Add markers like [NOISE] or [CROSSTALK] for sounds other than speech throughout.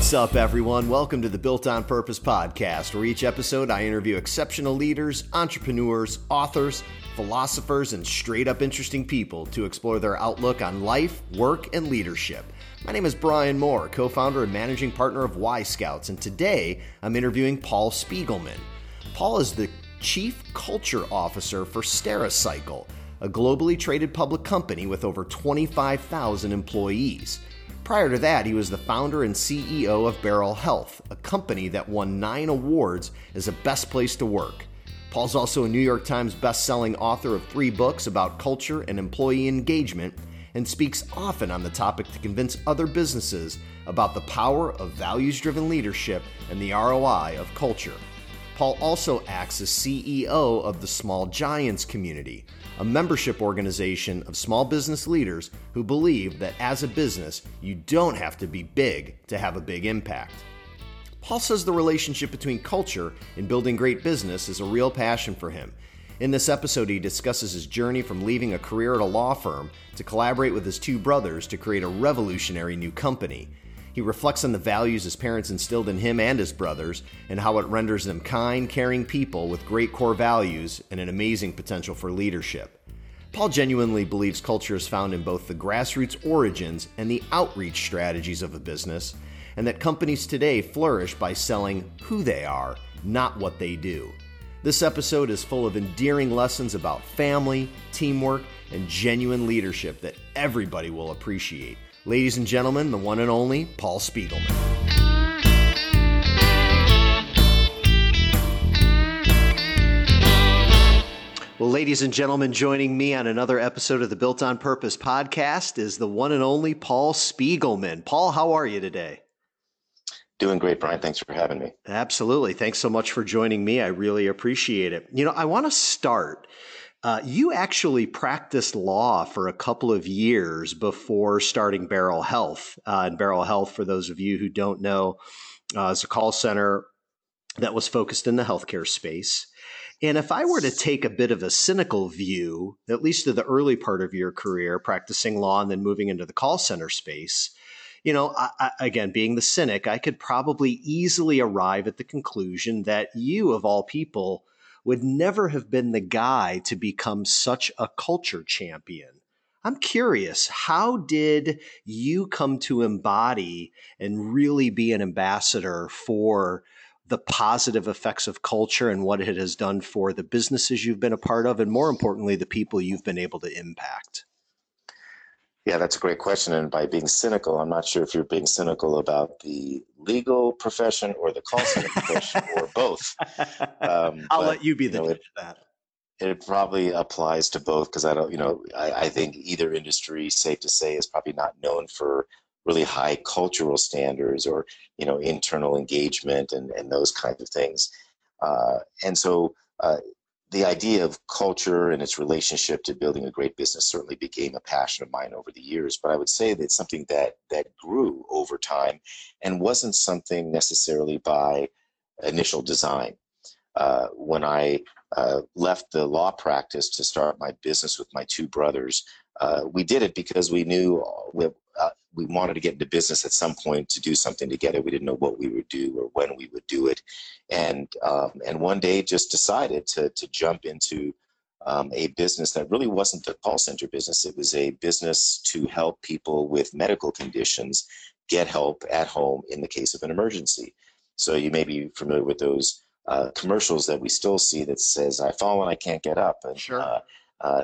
What's up, everyone? Welcome to the Built on Purpose podcast, where each episode I interview exceptional leaders, entrepreneurs, authors, philosophers, and straight up interesting people to explore their outlook on life, work, and leadership. My name is Brian Moore, co founder and managing partner of Y Scouts, and today I'm interviewing Paul Spiegelman. Paul is the Chief Culture Officer for Stericycle, a globally traded public company with over 25,000 employees. Prior to that, he was the founder and CEO of Beryl Health, a company that won nine awards as the best place to work. Paul's also a New York Times best-selling author of three books about culture and employee engagement and speaks often on the topic to convince other businesses about the power of values-driven leadership and the ROI of culture. Paul also acts as CEO of the Small Giants community, a membership organization of small business leaders who believe that as a business, you don't have to be big to have a big impact. Paul says the relationship between culture and building great business is a real passion for him. In this episode, he discusses his journey from leaving a career at a law firm to collaborate with his two brothers to create a revolutionary new company. He reflects on the values his parents instilled in him and his brothers, and how it renders them kind, caring people with great core values and an amazing potential for leadership. Paul genuinely believes culture is found in both the grassroots origins and the outreach strategies of a business, and that companies today flourish by selling who they are, not what they do. This episode is full of endearing lessons about family, teamwork, and genuine leadership that everybody will appreciate. Ladies and gentlemen, the one and only Paul Spiegelman. Well, ladies and gentlemen, joining me on another episode of the Built on Purpose podcast is the one and only Paul Spiegelman. Paul, how are you today? Doing great, Brian. Thanks for having me. Absolutely. Thanks so much for joining me. I really appreciate it. You know, I want to start uh, you actually practiced law for a couple of years before starting Beryl Health. Uh, and Beryl Health, for those of you who don't know, uh, is a call center that was focused in the healthcare space. And if I were to take a bit of a cynical view, at least of the early part of your career, practicing law and then moving into the call center space, you know, I, I, again, being the cynic, I could probably easily arrive at the conclusion that you, of all people, would never have been the guy to become such a culture champion. I'm curious, how did you come to embody and really be an ambassador for the positive effects of culture and what it has done for the businesses you've been a part of, and more importantly, the people you've been able to impact? Yeah, that's a great question. And by being cynical, I'm not sure if you're being cynical about the legal profession or the call center profession [LAUGHS] or both. Um, I'll but, let you be the you know, judge of that. It probably applies to both because I don't, you know, I, I think either industry, safe to say, is probably not known for really high cultural standards or you know internal engagement and, and those kinds of things. Uh, and so uh, the idea of culture and its relationship to building a great business certainly became a passion of mine over the years but i would say that it's something that that grew over time and wasn't something necessarily by initial design. Uh, when i uh, left the law practice to start my business with my two brothers uh, we did it because we knew we, uh, we wanted to get into business at some point to do something together. We didn't know what we would do or when we would do it, and um, and one day just decided to to jump into um, a business that really wasn't a call center business. It was a business to help people with medical conditions get help at home in the case of an emergency. So you may be familiar with those uh, commercials that we still see that says "I fall and I can't get up," and sure. uh, uh,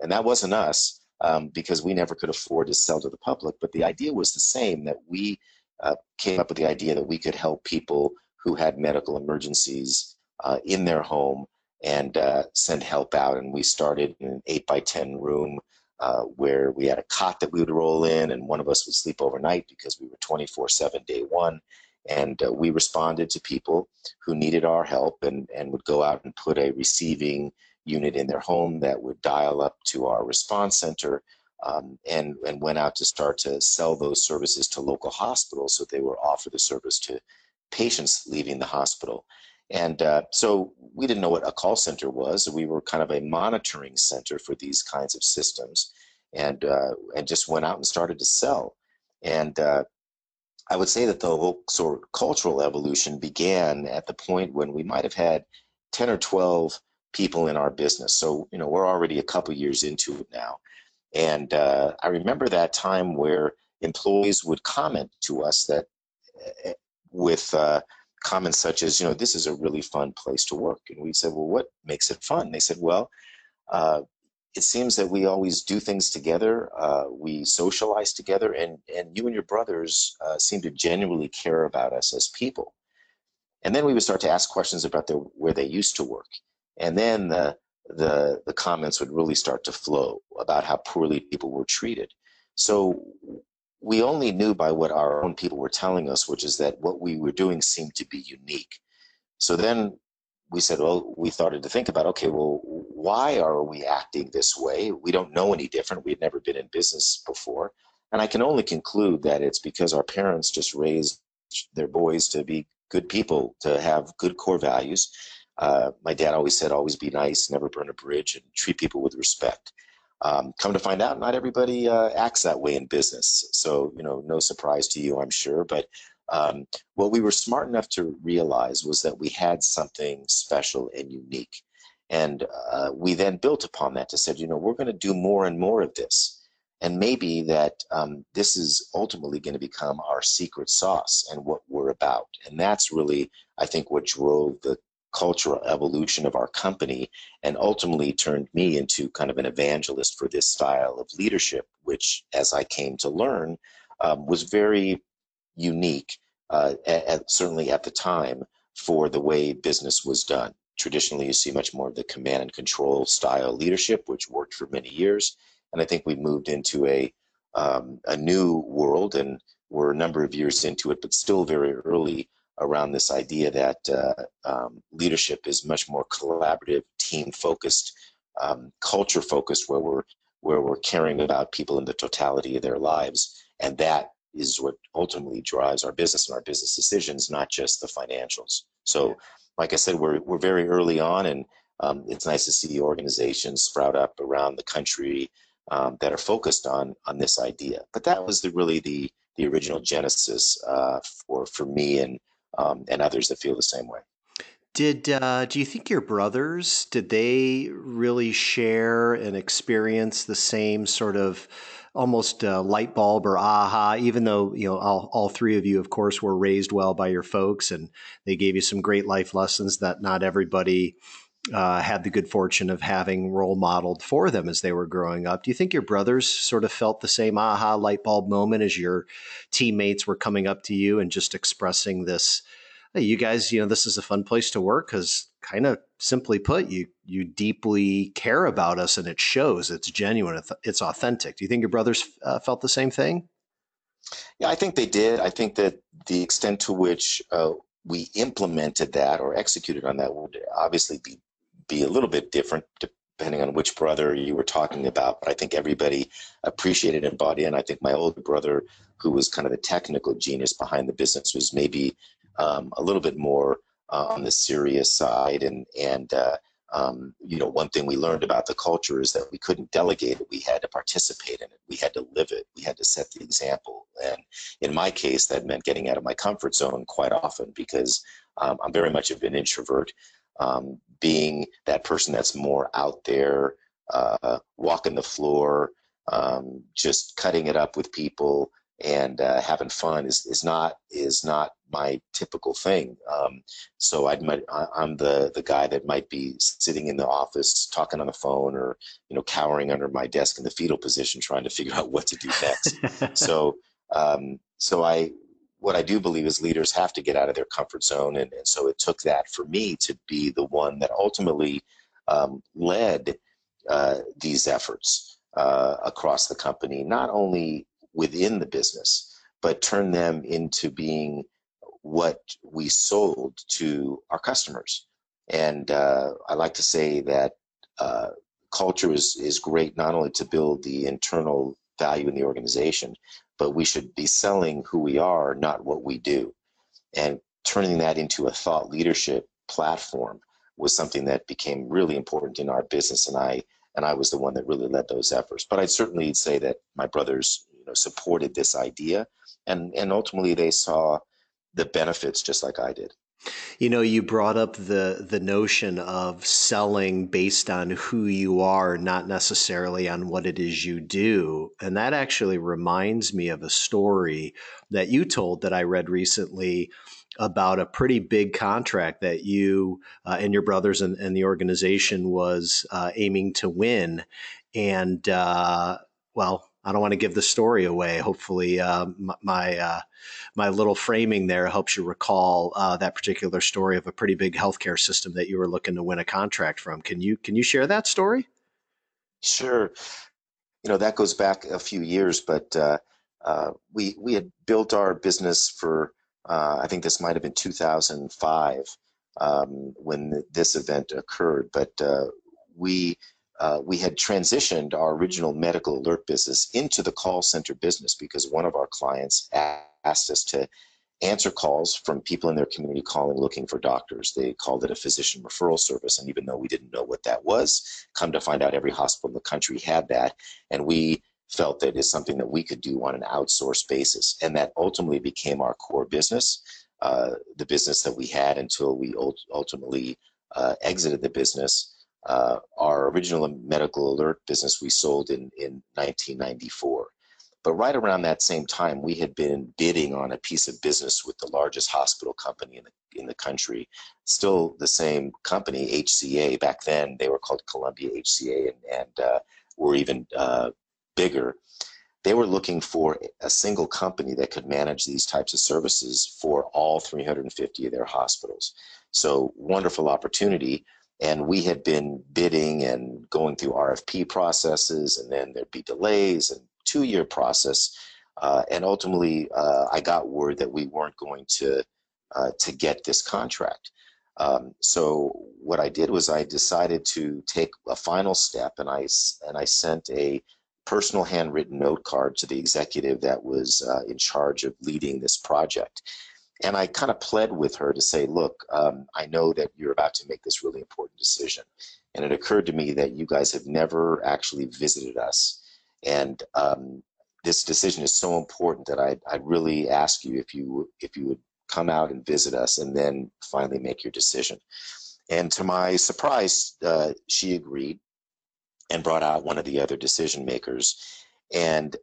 and that wasn't us um, because we never could afford to sell to the public. But the idea was the same that we uh, came up with the idea that we could help people who had medical emergencies uh, in their home and uh, send help out. And we started in an eight by 10 room uh, where we had a cot that we would roll in, and one of us would sleep overnight because we were 24 7 day one. And uh, we responded to people who needed our help and, and would go out and put a receiving unit in their home that would dial up to our response center um, and, and went out to start to sell those services to local hospitals so they were offer the service to patients leaving the hospital. And uh, so we didn't know what a call center was. We were kind of a monitoring center for these kinds of systems and, uh, and just went out and started to sell. And uh, I would say that the whole sort of cultural evolution began at the point when we might have had 10 or 12 people in our business. So, you know, we're already a couple years into it now. And uh, I remember that time where employees would comment to us that uh, with uh, comments such as, you know, this is a really fun place to work. And we said, well, what makes it fun? They said, well, uh, it seems that we always do things together. Uh, we socialize together, and and you and your brothers uh, seem to genuinely care about us as people. And then we would start to ask questions about their, where they used to work, and then the the the comments would really start to flow about how poorly people were treated. So we only knew by what our own people were telling us, which is that what we were doing seemed to be unique. So then we said, well, we started to think about, okay, well, why are we acting this way? We don't know any different. We had never been in business before. And I can only conclude that it's because our parents just raised their boys to be good people, to have good core values. Uh, my dad always said, always be nice, never burn a bridge, and treat people with respect. Um, come to find out, not everybody uh, acts that way in business. So, you know, no surprise to you, I'm sure. But um, what we were smart enough to realize was that we had something special and unique. And uh, we then built upon that to said, you know, we're going to do more and more of this. And maybe that um, this is ultimately going to become our secret sauce and what we're about. And that's really, I think, what drove the cultural evolution of our company and ultimately turned me into kind of an evangelist for this style of leadership, which, as I came to learn, um, was very unique, uh, at, certainly at the time, for the way business was done. Traditionally, you see much more of the command and control style leadership, which worked for many years. And I think we moved into a um, a new world, and we're a number of years into it, but still very early around this idea that uh, um, leadership is much more collaborative, team focused, um, culture focused, where we're where we're caring about people in the totality of their lives, and that is what ultimately drives our business and our business decisions, not just the financials. So, like I said, we're we're very early on, and um, it's nice to see organizations sprout up around the country um, that are focused on on this idea. But that was the, really the the original genesis uh, for for me and um, and others that feel the same way. Did uh, do you think your brothers did they really share and experience the same sort of almost a light bulb or aha? Even though you know all, all three of you, of course, were raised well by your folks, and they gave you some great life lessons that not everybody uh, had the good fortune of having role modeled for them as they were growing up. Do you think your brothers sort of felt the same aha light bulb moment as your teammates were coming up to you and just expressing this? hey, you guys, you know, this is a fun place to work because kind of simply put, you you deeply care about us and it shows. It's genuine. It's authentic. Do you think your brothers uh, felt the same thing? Yeah, I think they did. I think that the extent to which uh, we implemented that or executed on that would obviously be be a little bit different depending on which brother you were talking about. But I think everybody appreciated and bought in. I think my older brother, who was kind of the technical genius behind the business, was maybe um, a little bit more uh, on the serious side. And and uh, um, you know, one thing we learned about the culture is that we couldn't delegate it. We had to participate in it. We had to live it. We had to set the example. And in my case, that meant getting out of my comfort zone quite often because um, I'm very much of an introvert. Um, being that person that's more out there, uh, walking the floor, um, just cutting it up with people, and uh, having fun is, is not is not my typical thing. Um, so I'd, I'm the the guy that might be sitting in the office talking on the phone or you know cowering under my desk in the fetal position trying to figure [LAUGHS] out what to do next. so um, so I what I do believe is leaders have to get out of their comfort zone, and, and so it took that for me to be the one that ultimately um, led uh, these efforts uh, across the company, not only within the business, but turn them into being what we sold to our customers. And uh, I like to say that uh, culture is, is great not only to build the internal value in the organization, but we should be selling who we are, not what we do. And turning that into a thought leadership platform was something that became really important in our business. And I and I was the one that really led those efforts. But I'd certainly say that my brothers you know supported this idea, and and ultimately they saw the benefits just like I did. You know, you brought up the the notion of selling based on who you are, not necessarily on what it is you do. And that actually reminds me of a story that you told that I read recently about a pretty big contract that you uh, and your brothers and, and, the organization was uh, aiming to win. And uh, well, I don't want to give the story away. Hopefully, uh, my uh, my little framing there helps you recall uh, that particular story of a pretty big healthcare system that you were looking to win a contract from. Can you can you share that story? Sure. You know that goes back a few years, but uh, uh, we we had built our business for uh, I think this might have been 2005 um, when this event occurred, but we uh, we had transitioned our original medical alert business into the call center business because one of our clients asked us to answer calls from people in their community calling looking for doctors. They called it a physician referral service. And even though we didn't know what that was, come to find out every hospital in the country had that. And we felt that is something that we could do on an outsourced basis. And that ultimately became our core business, uh, the business that we had until we ultimately uh, exited the business uh, our original medical alert business we sold in, in 1994. But right around that same time, we had been bidding on a piece of business with the largest hospital company in the, in the country. Still the same company, HCA. Back then, they were called Columbia HCA and, and uh, were even uh, bigger. They were looking for a single company that could manage these types of services for all 350 of their hospitals. So, wonderful opportunity and we had been bidding and going through RFP processes, and then there'd be delays and two-year process. Uh, and ultimately, uh, I got word that we weren't going to uh, to get this contract. Um, so what I did was I decided to take a final step, and I and I sent a personal handwritten note card to the executive that was uh, in charge of leading this project and I kind of pled with her to say, look, um, I know that you're about to make this really important decision. And it occurred to me that you guys have never actually visited us. And um, this decision is so important that I'd, I'd really ask you if you if you would come out and visit us and then finally make your decision. And to my surprise, uh, she agreed and brought out one of the other decision makers. And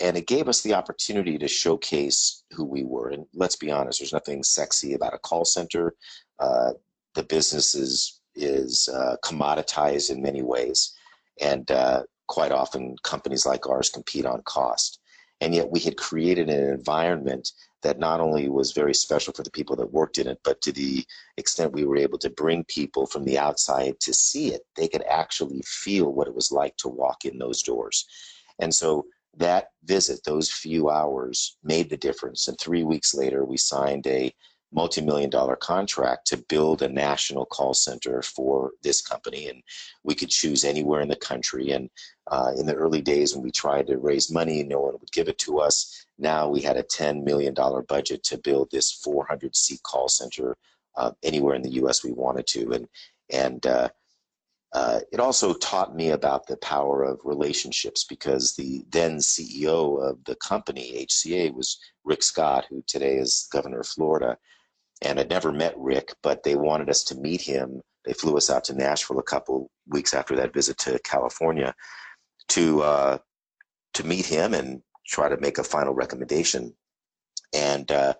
and it gave us the opportunity to showcase who we were. And let's be honest, there's nothing sexy about a call center. Uh, the business is is uh, commoditized in many ways, and uh, quite often companies like ours compete on cost. And yet, we had created an environment that not only was very special for the people that worked in it, but to the extent we were able to bring people from the outside to see it, they could actually feel what it was like to walk in those doors. And so that visit, those few hours, made the difference. And three weeks later, we signed a multi million dollar contract to build a national call center for this company. And we could choose anywhere in the country. And uh, in the early days, when we tried to raise money, no one would give it to us. Now we had a $10 million budget to build this 400 seat call center uh, anywhere in the US we wanted to. And, and uh, uh, it also taught me about the power of relationships because the then CEO of the company, HCA, was Rick Scott, who today is governor of Florida. And I'd never met Rick, but they wanted us to meet him. They flew us out to Nashville a couple weeks after that visit to California to uh, to meet him and try to make a final recommendation. And uh,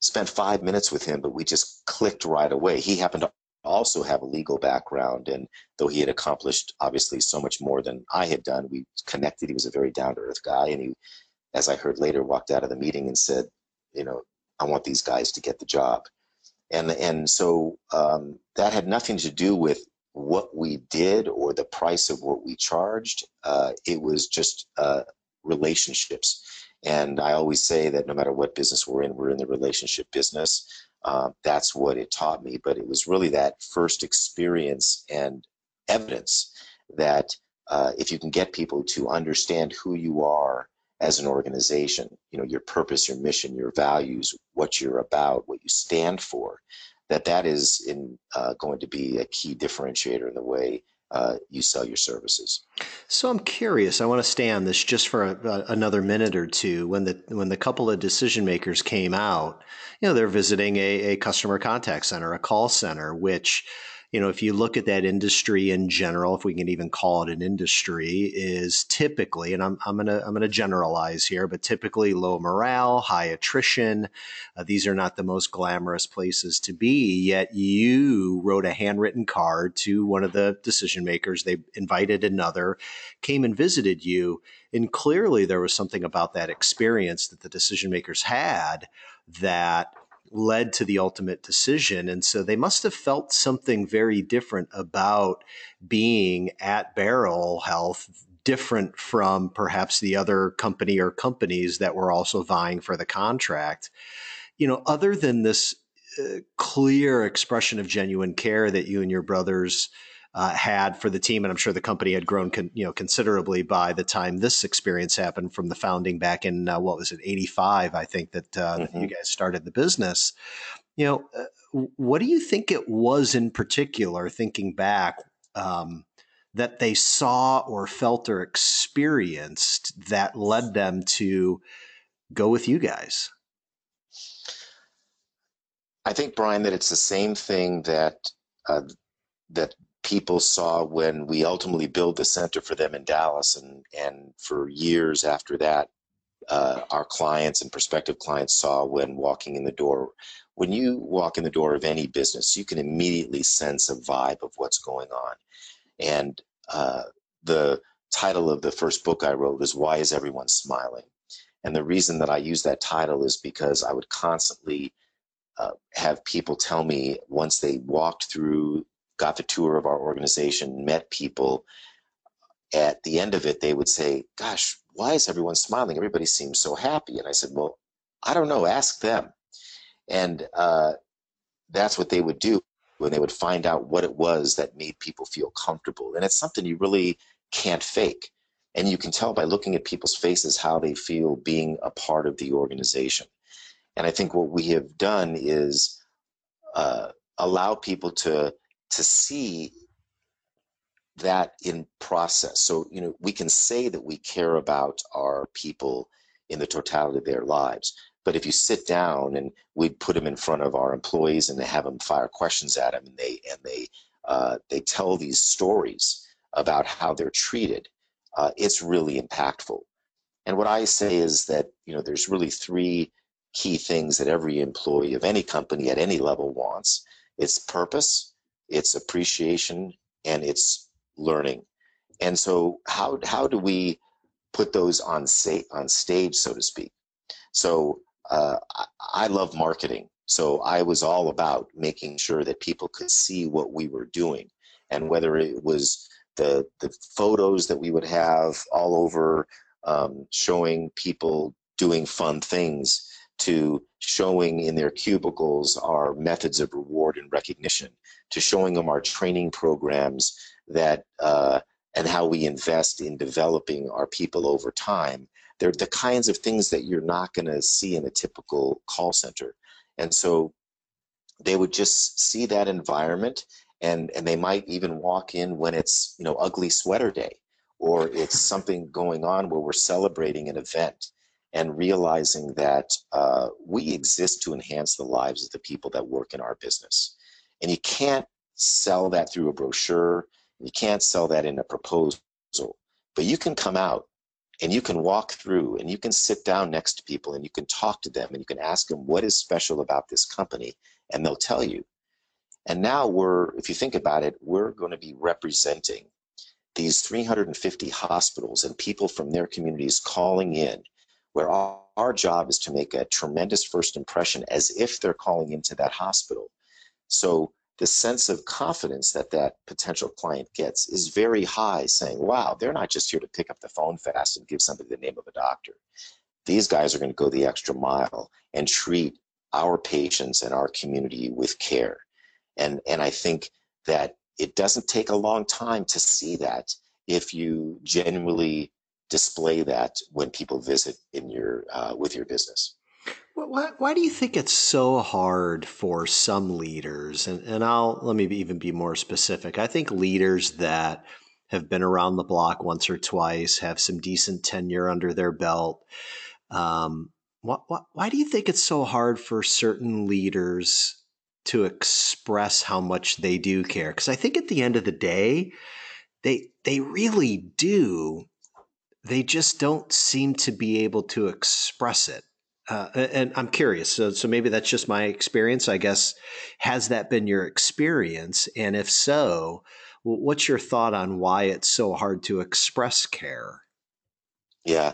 spent five minutes with him, but we just clicked right away. He happened to also have a legal background. And though he had accomplished obviously so much more than I had done, we connected. He was a very down to earth guy. And he, as I heard later, walked out of the meeting and said, you know, I want these guys to get the job. And, and so um, that had nothing to do with what we did or the price of what we charged. Uh, it was just uh, relationships. And I always say that no matter what business we're in, we're in the relationship business. Uh, that's what it taught me. But it was really that first experience and evidence that uh, if you can get people to understand who you are as an organization, you know, your purpose, your mission, your values, what you're about, what you stand for, that that is in uh, going to be a key differentiator in the way uh, you sell your services. So I'm curious. I want to stay on this just for a, a, another minute or two. When the when the couple of decision makers came out, you know, they're visiting a, a customer contact center, a call center, which you know, if you look at that industry in general, if we can even call it an industry, is typically, and I'm, I'm gonna I'm gonna generalize here, but typically low morale, high attrition. Uh, these are not the most glamorous places to be. Yet you wrote a handwritten card to one of the decision makers. They invited another, came and visited you, and clearly there was something about that experience that the decision makers had that led to the ultimate decision. And so they must have felt something very different about being at Beryl Health, different from perhaps the other company or companies that were also vying for the contract. You know, other than this uh, clear expression of genuine care that you and your brothers uh, had for the team, and I'm sure the company had grown, con- you know, considerably by the time this experience happened from the founding back in uh, what was it, '85, I think that, uh, mm-hmm. that, you guys started the business. You know, uh, what do you think it was in particular, thinking back, um, that they saw or felt or experienced that led them to go with you guys? I think, Brian, that it's the same thing that uh, that people saw when we ultimately built the center for them in Dallas, and and for years after that, uh, our clients and prospective clients saw when walking in the door. When you walk in the door of any business, you can immediately sense a vibe of what's going on, and uh, the title of the first book I wrote is "Why Is Everyone Smiling?" And the reason that I use that title is because I would constantly uh, have people tell me once they walked through got the tour of our organization, met people. At the end of it, they would say, Gosh, why is everyone smiling? Everybody seems so happy. And I said, Well, I don't know, ask them. And uh, that's what they would do when they would find out what it was that made people feel comfortable. And it's something you really can't fake. And you can tell by looking at people's faces how they feel being a part of the organization. And I think what we have done is uh, allow people to to see that in process. So, you know, we can say that we care about our people in the totality of their lives. But if you sit down and we put them in front of our employees and they have them fire questions at them and they and they uh, they tell these stories about how they're treated, uh, it's really impactful. And what I say is that you know there's really three key things that every employee of any company at any level wants. It's purpose, it's appreciation, and it's learning. And so, how how do we put those on say on stage, so to speak? So, uh, I, I love marketing, so I was all about making sure that people could see what we were doing, and whether it was the the photos that we would have all over, um, showing people doing fun things to showing in their cubicles our methods of reward and recognition, to showing them our training programs that uh, and how we invest in developing our people over time. They're the kinds of things that you're not going to see in a typical call center. And so they would just see that environment and, and they might even walk in when it's, you know, ugly sweater day or it's something going on where we're celebrating an event and realizing that uh, we exist to enhance the lives of the people that work in our business. And you can't sell that through a brochure, you can't sell that in a proposal, but you can come out and you can walk through and you can sit down next to people and you can talk to them and you can ask them what is special about this company and they'll tell you. And now we're, if you think about it, we're going to be representing these 350 hospitals and people from their communities calling in where our, our job is to make a tremendous first impression as if they're calling into that hospital. So the sense of confidence that that potential client gets is very high, saying, wow, they're not just here to pick up the phone fast and give somebody the name of a doctor. These guys are going to go the extra mile and treat our patients and our community with care. And, and I think that it doesn't take a long time to see that if you genuinely display that when people visit in your uh, with your business. Why, why, do you think it's so hard for some leaders? And, and I'll let me even be more specific. I think leaders that have been around the block once or twice, have some decent tenure under their belt. Um, why, why, why do you think it's so hard for certain leaders to express how much they do care? Because I think at the end of the day, they they really do. They just don't seem to be able to express it. Uh, and I'm curious. So, so maybe that's just my experience. I guess has that been your experience? And if so, what's your thought on why it's so hard to express care? Yeah,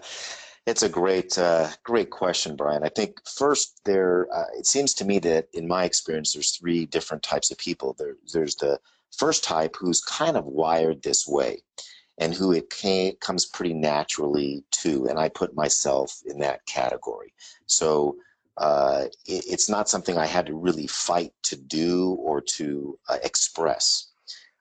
it's a great, uh, great question, Brian. I think first there, uh, it seems to me that in my experience, there's three different types of people. There, there's the first type who's kind of wired this way and who it came, comes pretty naturally to. And I put myself in that category. So uh, it, it's not something I had to really fight to do or to uh, express.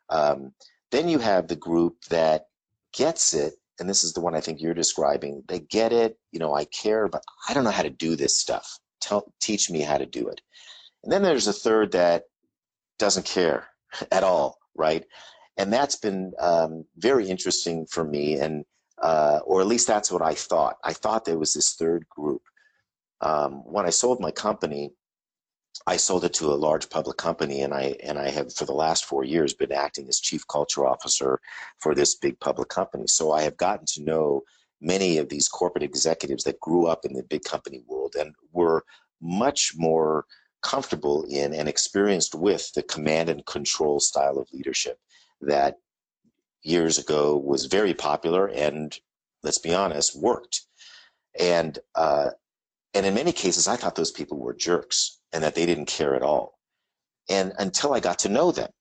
Um, then you have the group that gets it, and this is the one I think you're describing. They get it, you know, I care, but I don't know how to do this stuff. Tell, teach me how to do it. And then there's a third that doesn't care [LAUGHS] at all, right? And that's been um, very interesting for me, and uh, or at least that's what I thought. I thought there was this third group. Um, when I sold my company, I sold it to a large public company, and I and I have for the last four years been acting as chief culture officer for this big public company. So I have gotten to know many of these corporate executives that grew up in the big company world and were much more comfortable in and experienced with the command and control style of leadership that years ago was very popular and let's be honest worked. And uh, and in many cases i thought those people were jerks and that they didn't care at all. And until i got to know them.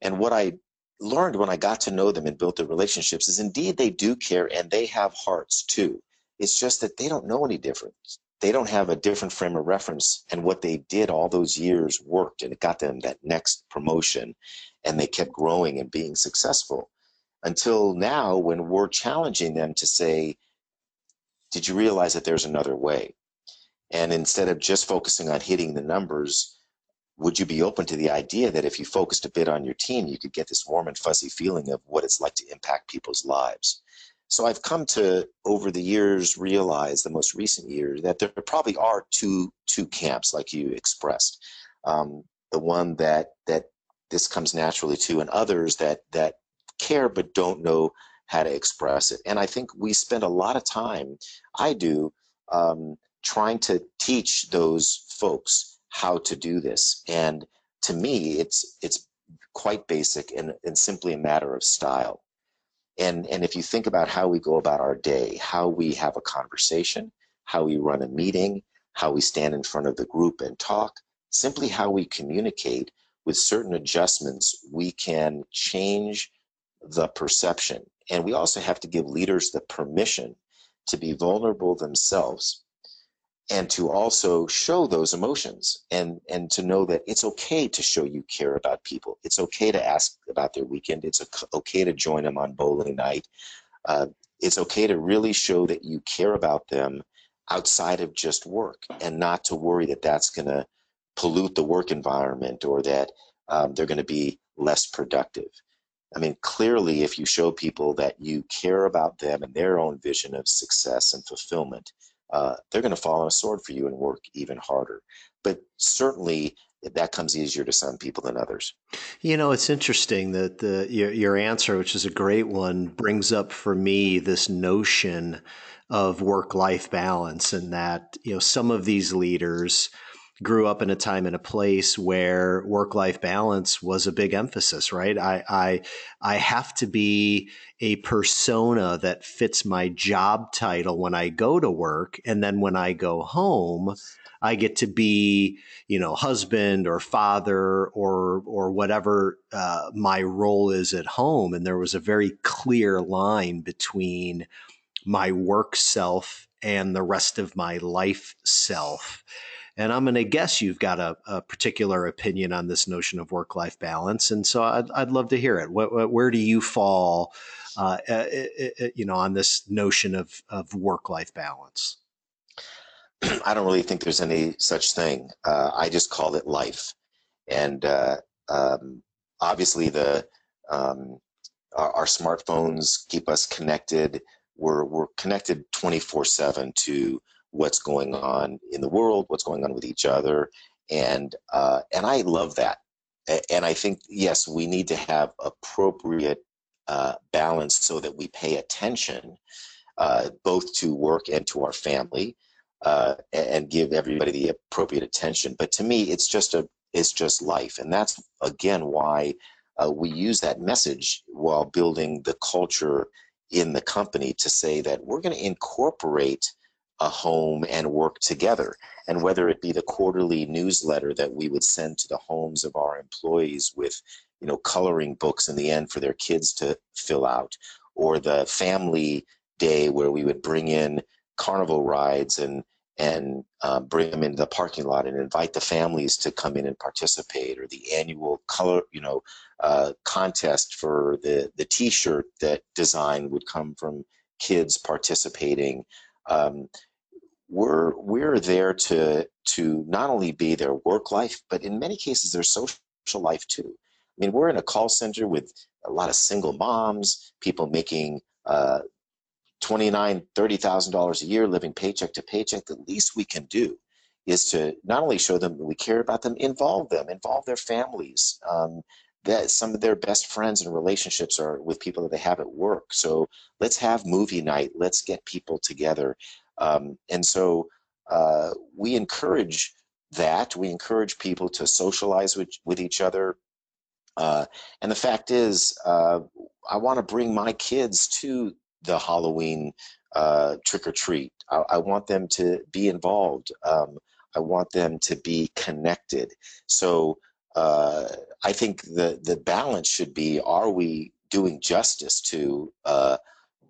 And what i learned when i got to know them and built the relationships is indeed they do care and they have hearts too. It's just that they don't know any different they don't have a different frame of reference. And what they did all those years worked and it got them that next promotion and they kept growing and being successful. Until now when we're challenging them to say did you realize that there's another way? And instead of just focusing on hitting the numbers would you be open to the idea that if you focused a bit on your team you could get this warm and fuzzy feeling of what it's like to impact people's lives so I've come to over the years realize the most recent years that there probably are two two camps like you expressed. Um, the one that that this comes naturally to, and others that that care but don't know how to express it. And I think we spend a lot of time, I do, um, trying to teach those folks how to do this. And to me, it's it's quite basic and, and simply a matter of style. And, and if you think about how we go about our day, how we have a conversation, how we run a meeting, how we stand in front of the group and talk, simply how we communicate with certain adjustments, we can change the perception. And we also have to give leaders the permission to be vulnerable themselves and to also show those emotions and and to know that it's okay to show you care about people. It's okay to ask about their weekend. It's okay to join them on bowling night. Uh, it's okay to really show that you care about them outside of just work and not to worry that that's going to pollute the work environment or that um, they're going to be less productive. I mean, clearly, if you show people that you care about them and their own vision of success and fulfillment, uh, they're going to fall on a sword for you and work even harder. But certainly, that comes easier to some people than others. You know, it's interesting that the your, your answer, which is a great one, brings up for me this notion of work life balance, and that you know some of these leaders grew up in a time and a place where work life balance was a big emphasis, right? I, I, I have to be a persona that fits my job title when I go to work. And then when I go home, I get to be, you know, husband or father or or whatever uh, my role is at home. And there was a very clear line between my work self and the rest of my life self. And I'm going to guess you've got a, a, particular opinion on this notion of work life balance. And so I'd, I'd love to hear it. What, where do you fall, uh, uh, uh, uh, you know, on this notion of, of work life balance? [CLEARS THROAT] I don't really think there's any such thing. Uh, I just call it life, and uh, um, obviously the um, our, our, smartphones keep us connected. We're we're connected 24/7 to what's going on in the world, what's going on with each other, and uh, and I love that. And I think yes, we need to have appropriate uh, balance so that we pay attention uh, both to work and to our family uh, and give everybody the appropriate attention. But to me, it's just a it's just life, and that's again why uh, we use that message while building the culture in the company to say that we're going to incorporate a home and work together. And whether it be the quarterly newsletter that we would send to the homes of our employees with, you know, coloring books in the end for their kids to fill out, or the family day where we would bring in carnival rides and and uh, bring them into the parking lot and invite the families to come in and participate or the annual color you know uh, contest for the the t-shirt that design would come from kids participating um, we're we're there to to not only be their work life but in many cases their social life too i mean we're in a call center with a lot of single moms people making uh, 29 $30,000 a year living paycheck to paycheck, the least we can do is to not only show them that we care about them, involve them, involve their families. Um, that some of their best friends and relationships are with people that they have at work. So let's have movie night. Let's get people together. Um, and so uh, we encourage that. We encourage people to socialize with, with each other. Uh, and the fact is, uh, I want to bring my kids to the Halloween uh, trick or treat. I, I, want them to be involved. Um, I want them to be connected. So uh, I think the the balance should be: Are we doing justice to uh,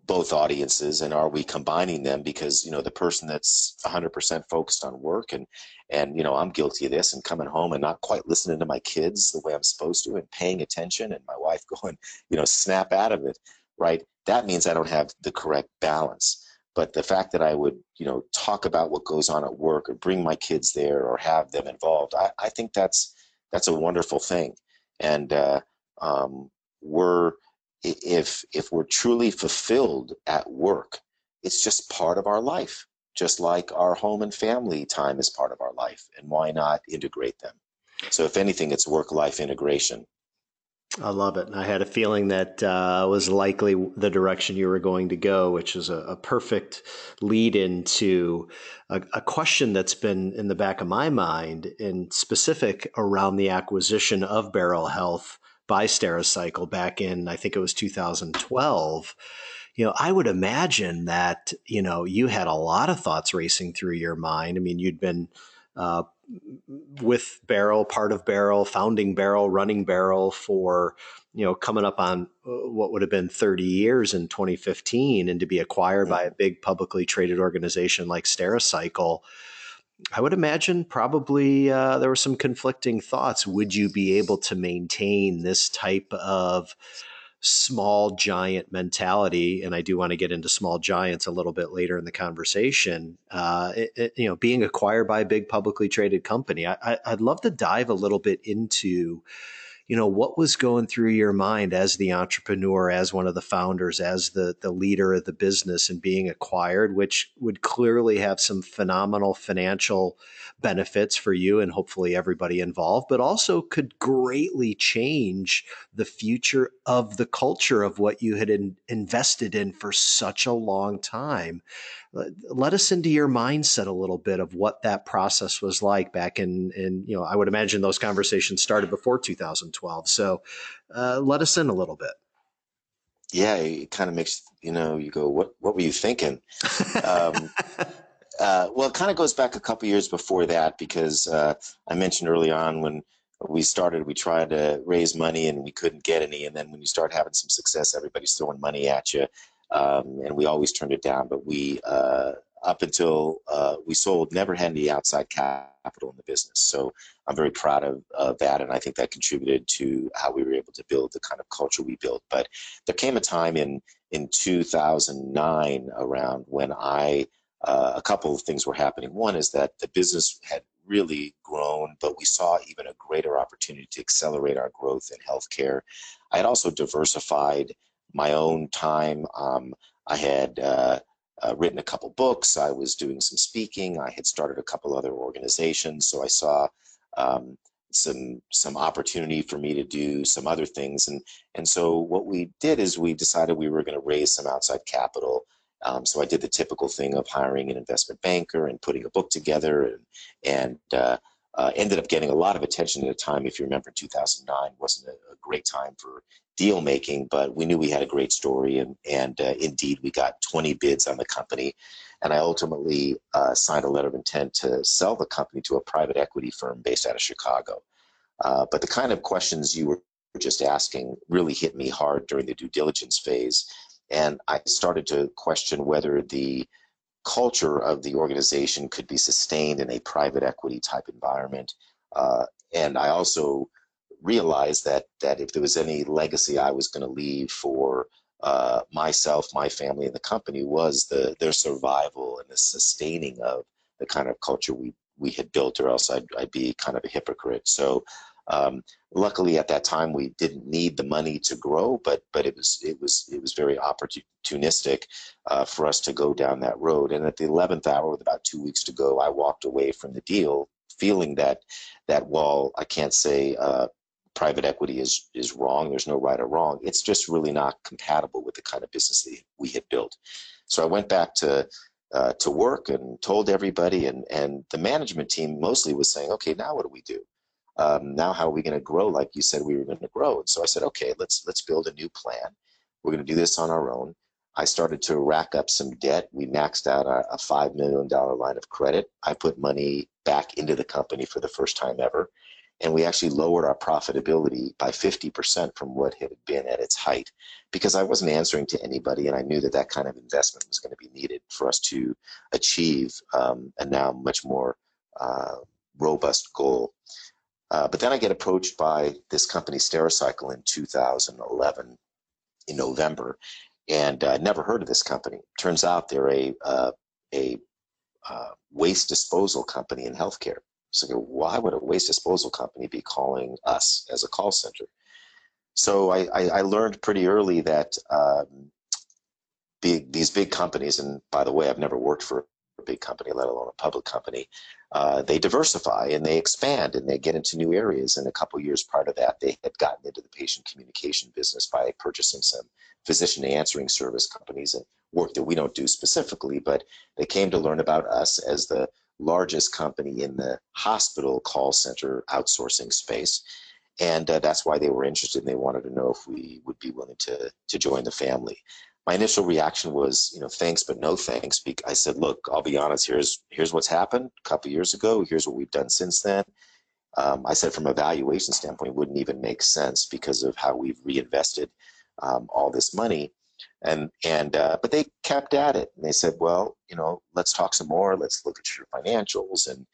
both audiences, and are we combining them? Because you know, the person that's 100% focused on work, and and you know, I'm guilty of this, and coming home and not quite listening to my kids the way I'm supposed to, and paying attention, and my wife [LAUGHS] going, you know, snap out of it right? That means I don't have the correct balance. But the fact that I would, you know, talk about what goes on at work or bring my kids there or have them involved, I, I think that's that's a wonderful thing. And uh, um, we're if if we're truly fulfilled at work, it's just part of our life, just like our home and family time is part of our life. And why not integrate them? So if anything, it's work life integration. I love it. I had a feeling that uh, was likely the direction you were going to go, which is a, a perfect lead into a, a, question that's been in the back of my mind, in specific around the acquisition of Beryl Health by Stericycle back in, I think it was 2012. You know, I would imagine that you know you had a lot of thoughts racing through your mind. I mean, you'd been uh, with Beryl, part of Beryl, founding Beryl, running Beryl for you know coming up on uh, what would have been 30 years in 2015, and to be acquired by a big publicly traded organization like Stericycle. I would imagine probably uh, there were some conflicting thoughts. Would you be able to maintain this type of small giant mentality, and I do want to get into small giants a little bit later in the conversation. Uh, it, it, you know, being acquired by a big publicly traded company, I, would love to dive a little bit into you know what was going through your mind as the entrepreneur as one of the founders as the the leader of the business and being acquired which would clearly have some phenomenal financial benefits for you and hopefully everybody involved but also could greatly change the future of the culture of what you had in, invested in for such a long time let us into your mindset a little bit of what that process was like back in, in you know, I would imagine those conversations started before 2012. So uh, let us in a little bit. Yeah, it kind of makes, you know, you go, what, what were you thinking? um, [LAUGHS] uh, well, it kind of goes back a couple years before that because uh, I mentioned early on when we started, we tried to raise money and we couldn't get any. And then when you start having some success, everybody's throwing money at you um, and we always turned it down. But we, uh, up until uh, we sold, never had any outside capital in the business. So I'm very proud of, of that, and I think that contributed to how we were able to build the kind of culture we built. But there came a time in in 2009 around when I uh, a couple of things were happening. One is that the business had really grown, but we saw even a greater opportunity to accelerate our growth in healthcare. I had also diversified my own time. Um, I had uh, uh, written a couple books. I was doing some speaking. I had started a couple other organizations. So I saw um, some some opportunity for me to do some other things. And and so what we did is we decided we were going to raise some outside capital. Um, so I did the typical thing of hiring an investment banker and putting a book together, and and uh, uh, ended up getting a lot of attention at a time. If you remember, 2009 wasn't a, a great time for deal making, but we knew we had a great story, and and uh, indeed we got 20 bids on the company, and I ultimately uh, signed a letter of intent to sell the company to a private equity firm based out of Chicago. Uh, but the kind of questions you were just asking really hit me hard during the due diligence phase, and I started to question whether the culture of the organization could be sustained in a private equity type environment. Uh, and I also realized that that if there was any legacy I was going to leave for uh, myself, my family, and the company was the their survival and the sustaining of the kind of culture we we had built, or else I'd, I'd be kind of a hypocrite. So, um, luckily at that time we didn't need the money to grow, but but it was it was it was very opportunistic uh, for us to go down that road. And at the eleventh hour, with about two weeks to go, I walked away from the deal, feeling that that while I can't say uh, private equity is is wrong. There's no right or wrong. It's just really not compatible with the kind of business that we had built. So I went back to uh, to work and told everybody, and and the management team mostly was saying, okay, now what do we do? Um, now how are we going to grow? Like you said, we were going to grow. And so I said, okay, let's let's build a new plan. We're going to do this on our own. I started to rack up some debt. We maxed out a, a $5 million line of credit. I put money back into the company for the first time ever and we actually lowered our profitability by 50% from what had been at its height because I wasn't answering to anybody and I knew that that kind of investment was going to be needed for us to achieve um, a now much more uh, robust goal. Uh, but then I get approached by this company Stericycle in 2011 in November and I uh, never heard of this company. Turns out they're a, uh, a uh, waste disposal company in healthcare. So why would a waste disposal company be calling us as a call center? So I, I, I learned pretty early that um, big, these big companies, and by the way, I've never worked for a big company, let alone a public company, uh, they diversify and they expand and they get into new areas. And a couple years prior to that, they had gotten into the patient communication business by purchasing some physician answering service companies and work that we don't do specifically, but they came to learn about us as the largest company in the hospital call center outsourcing space. And uh, that's why they were interested and they wanted to know if we would be willing to, to join the family. My initial reaction was, you know, thanks, but no thanks. I said, look, I'll be honest, here's, here's what's happened a couple years ago. Here's what we've done since then. Um, I said from a valuation standpoint, it wouldn't even make sense because of how we've reinvested um, all this money and and uh, but they kept at it. And they said well you know let's talk some more. Let's look at your financials. And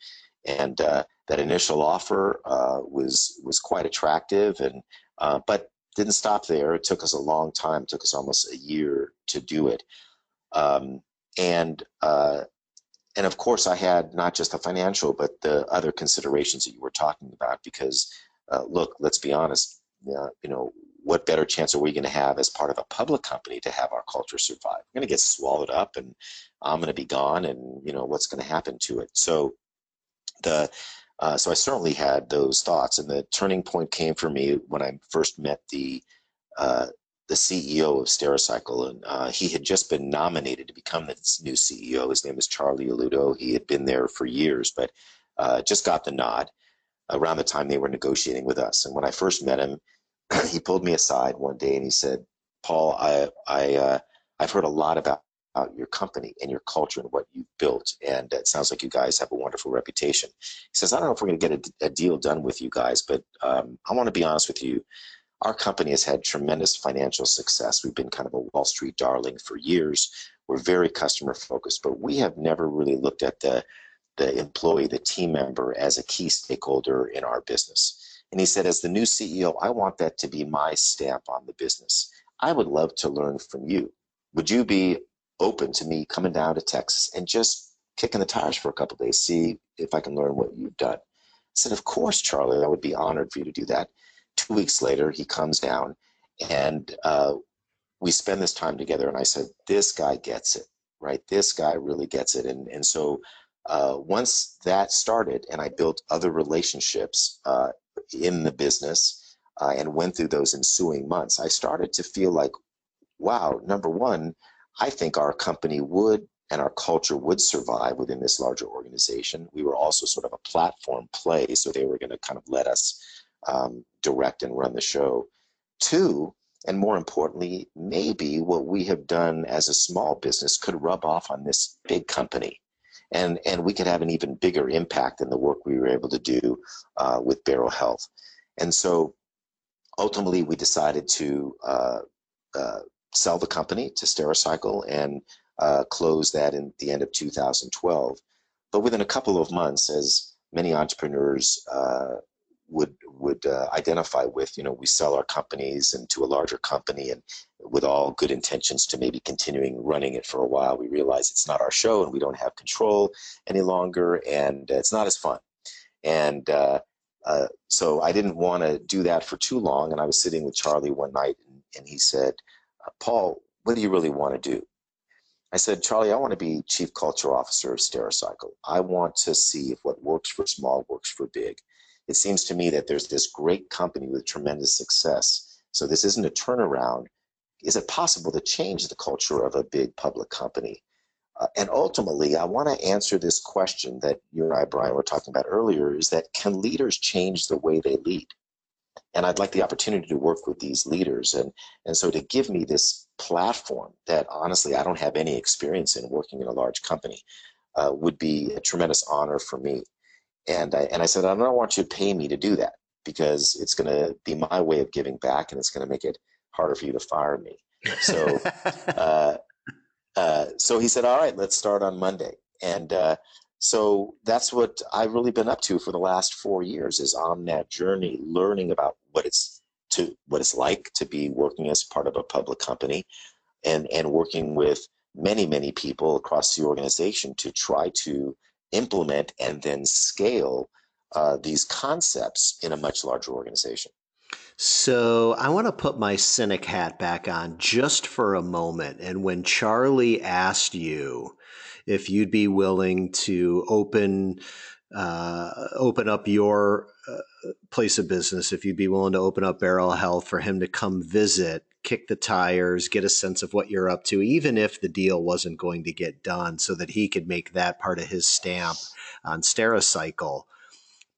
and uh, that initial offer uh, was was quite attractive. And uh, but didn't stop there. It took us a long time. It took us almost a year to do it. Um, and uh, and of course I had not just the financial but the other considerations that you were talking about because uh, look let's be honest you know what better chance are we going to have as part of a public company to have our culture survive? We're going to get swallowed up, and I'm going to be gone, and you know what's going to happen to it. So the uh, so I certainly had those thoughts, and the turning point came for me when I first met the uh, the CEO of Stericycle, and uh, he had just been nominated to become the new CEO. His name is Charlie Alutto. He had been there for years, but uh, just got the nod around the time they were negotiating with us. And when I first met him, [CLEARS THROAT] he pulled me aside one day and he said, "Paul, I I uh, I've heard a lot about." about your company and your culture and what you've built. And it sounds like you guys have a wonderful reputation. He says, I don't know if we're going to get a, a, deal done with you guys, but um, I want to be honest with you. Our company has had tremendous financial success. We've been kind of a Wall Street darling for years. We're very customer focused, but we have never really looked at the, the employee, the team member as a key stakeholder in our business. And he said, as the new CEO, I want that to be my stamp on the business. I would love to learn from you. Would you be open to me coming down to Texas and just kicking the tires for a couple days, see if I can learn what you've done. I said, Of course, Charlie, I would be honored for you to do that. Two weeks later, he comes down and uh, we spend this time together. And I said, This guy gets it, right? This guy really gets it. And, and so uh, once that started and I built other relationships uh, in the business uh, and went through those ensuing months, I started to feel like, wow, number one, I think our company would and our culture would survive within this larger organization. We were also sort of a platform play, so they were going to kind of let us um, direct and run the show. Two, and more importantly, maybe what we have done as a small business could rub off on this big company. And, and we could have an even bigger impact than the work we were able to do uh, with Beryl Health. And so ultimately, we decided to uh, uh, sell the company to Stericycle and uh, close that in the end of 2012. But within a couple of months, as many entrepreneurs uh, would would uh, identify with, you know, we sell our companies and to a larger company, and with all good intentions to maybe continuing running it for a while, we realize it's not our show and we don't have control any longer, and it's not as fun. And uh, uh, so I didn't want to do that for too long. And I was sitting with Charlie one night, and, and he said, uh, "Paul, what do you really want to do?" I said, Charlie, I want to be chief culture officer of Stericycle. I want to see if what works for small works for big. It seems to me that there's this great company with tremendous success. So this isn't a turnaround. Is it possible to change the culture of a big public company? Uh, and ultimately, I want to answer this question that you and I, Brian, were talking about earlier is that can leaders change the way they lead? and I'd like the opportunity to work with these leaders. And, and so to give me this platform that honestly I don't have any experience in working in a large company uh, would be a tremendous honor for me. And I, and I said, I don't want you to pay me to do that because it's going to be my way of giving back and it's going to make it harder for you to fire me. So, [LAUGHS] uh, uh, so he said, all right, let's start on Monday. And, uh, so that's what I've really been up to for the last four years is on that journey, learning about what it's to what it's like to be working as part of a public company and, and working with many, many people across the organization to try to implement and then scale uh, these concepts in a much larger organization. So I want to put my cynic hat back on just for a moment. And when Charlie asked you if you'd be willing to open uh, open up your place of business, if you'd be willing to open up Beryl Health for him to come visit, kick the tires, get a sense of what you're up to, even if the deal wasn't going to get done, so that he could make that part of his stamp on Stericycle.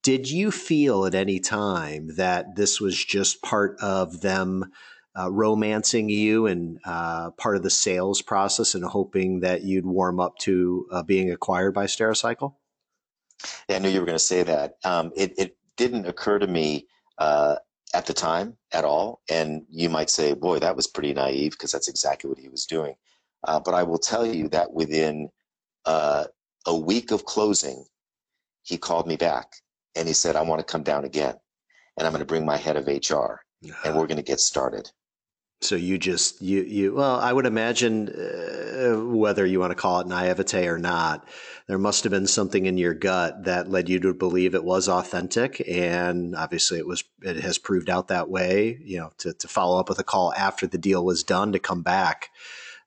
Did you feel at any time that this was just part of them? uh, romancing you and uh, part of the sales process and hoping that you'd warm up to uh, being acquired by Stericycle? Yeah, I knew you were going to say that. Um, it, it, didn't occur to me uh, at the time at all. And you might say, boy, that was pretty naive because that's exactly what he was doing. Uh, but I will tell you that within uh, a week of closing, he called me back and he said, I want to come down again and I'm going to bring my head of HR and we're going to get started. So you just you you well, I would imagine uh, whether you want to call it naivete or not, there must have been something in your gut that led you to believe it was authentic, and obviously it was. It has proved out that way. You know, to to follow up with a call after the deal was done to come back.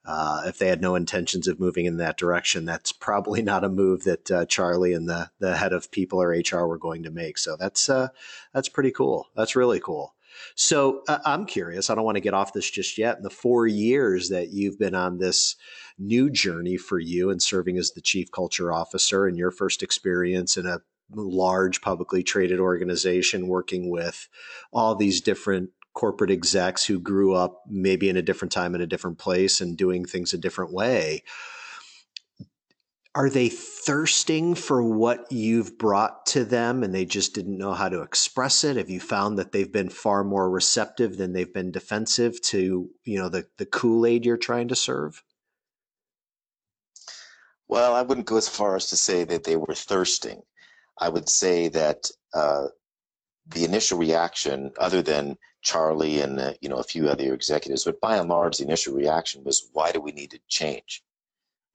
Uh, if they had no intentions of moving in that direction, that's probably not a move that uh, Charlie and the the head of people or HR were going to make. So that's uh, that's pretty cool. That's really cool. So uh, I'm curious. I don't want to get off this just yet. In the four years that you've been on this new journey for you and serving as the chief culture officer, and your first experience in a large publicly traded organization working with all these different corporate execs who grew up maybe in a different time in a different place and doing things a different way are they thirsting for what you've brought to them and they just didn't know how to express it? Have you found that they've been far more receptive than they've been defensive to you know the, the kool-aid you're trying to serve? Well i wouldn't go as far as to say that they were thirsting. I would say that uh, the initial reaction other than charlie and uh, you know a few other executives but by and large the initial reaction was why do we need to change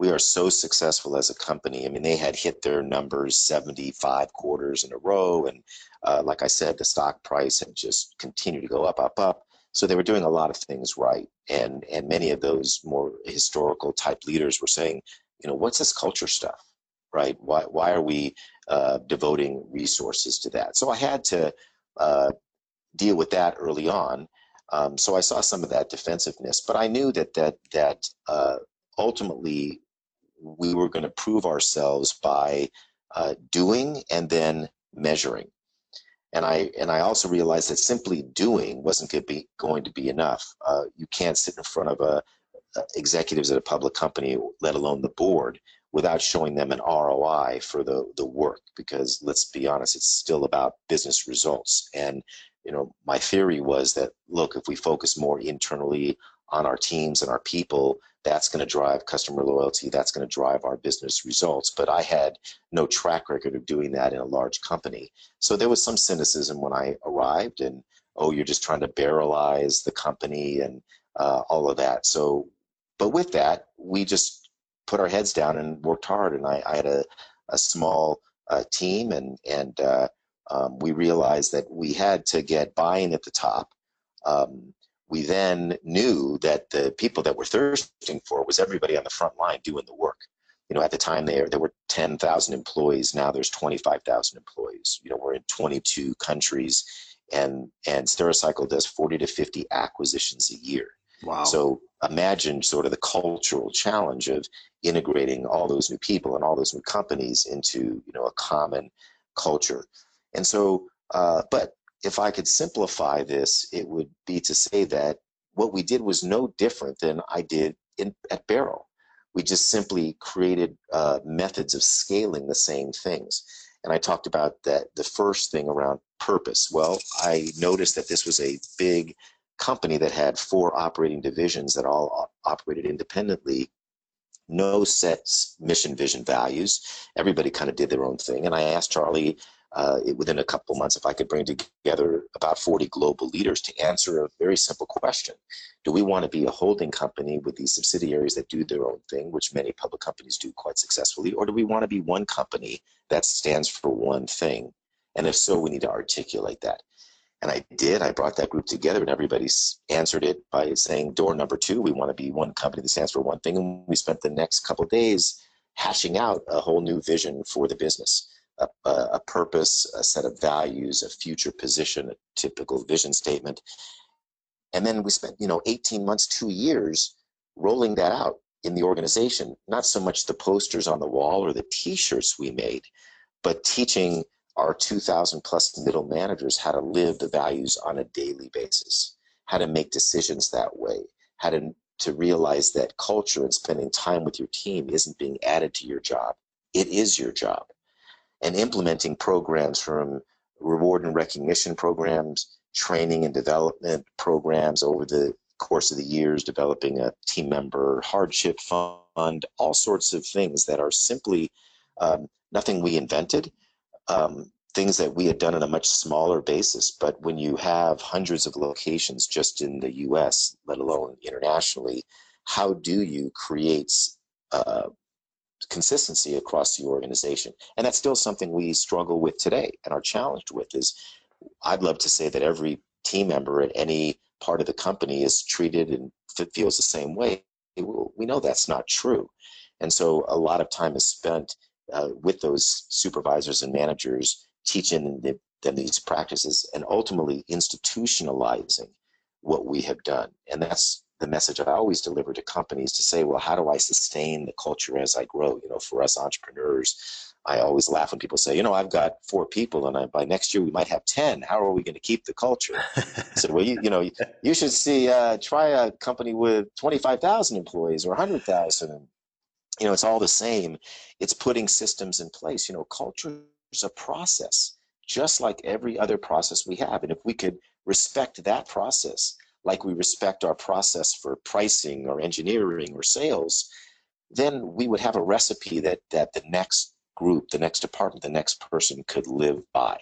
we are so successful as a company. I mean, they had hit their numbers 75 quarters in a row. And uh, like I said, the stock price had just continued to go up, up, up. So they were doing a lot of things right. And, and many of those more historical type leaders were saying, you know, what's this culture stuff, right? Why, why are we uh, devoting resources to that? So I had to uh, deal with that early on. Um, so I saw some of that defensiveness, but I knew that that that uh, ultimately we were going to prove ourselves by uh, doing and then measuring. And I and I also realized that simply doing wasn't going to be going to be enough. Uh, you can't sit in front of a, a executives at a public company, let alone the board, without showing them an ROI for the the work. Because let's be honest, it's still about business results. And you know, my theory was that look, if we focus more internally on our teams and our people, that's going to drive customer loyalty. That's going to drive our business results. But I had no track record of doing that in a large company. So there was some cynicism when I arrived and, oh, you're just trying to barrelize the company and uh, all of that. So, but with that, we just put our heads down and worked hard. And I, I had a, a small uh, team and, and uh, um, we realized that we had to get buy-in at the top. Um, we then knew that the people that we're thirsting for was everybody on the front line doing the work. You know, at the time there there were 10,000 employees. Now there's 25,000 employees. You know, we're in 22 countries, and and Stericycle does 40 to 50 acquisitions a year. Wow. So imagine sort of the cultural challenge of integrating all those new people and all those new companies into you know a common culture. And so, uh, but if I could simplify this, it would be to say that what we did was no different than I did in, at Beryl. We just simply created uh, methods of scaling the same things. And I talked about that the first thing around purpose. Well, I noticed that this was a big company that had four operating divisions that all operated independently. No set mission, vision, values. Everybody kind of did their own thing. And I asked Charlie, uh, within a couple months if I could bring together about 40 global leaders to answer a very simple question. Do we want to be a holding company with these subsidiaries that do their own thing, which many public companies do quite successfully, or do we want to be one company that stands for one thing? And if so, we need to articulate that. And I did. I brought that group together, and everybody answered it by saying, door number two, we want to be one company that stands for one thing. And we spent the next couple days hashing out a whole new vision for the business a, a, purpose, a set of values, a future position, a typical vision statement. And then we spent, you know, 18 months, two years rolling that out in the organization. Not so much the posters on the wall or the t-shirts we made, but teaching our 2000 plus middle managers how to live the values on a daily basis, how to make decisions that way, how to, to realize that culture and spending time with your team isn't being added to your job. It is your job and implementing programs from reward and recognition programs, training and development programs over the course of the years, developing a team member hardship fund, all sorts of things that are simply um, nothing we invented, um, things that we had done on a much smaller basis. But when you have hundreds of locations just in the US, let alone internationally, how do you create uh, consistency across the organization. And that's still something we struggle with today and are challenged with is I'd love to say that every team member at any part of the company is treated and feels the same way. We know that's not true. And so a lot of time is spent uh, with those supervisors and managers teaching them these practices and ultimately institutionalizing what we have done. And that's the message I always deliver to companies to say, well, how do I sustain the culture as I grow? You know, for us entrepreneurs, I always laugh when people say, you know, I've got four people and I, by next year we might have 10. How are we going to keep the culture? I said, well, you, you know, you should see, uh, try a company with 25,000 employees or 100,000. You know, it's all the same. It's putting systems in place. You know, culture is a process, just like every other process we have. And if we could respect that process, like we respect our process for pricing or engineering or sales, then we would have a recipe that that the next group, the next department, the next person could live by.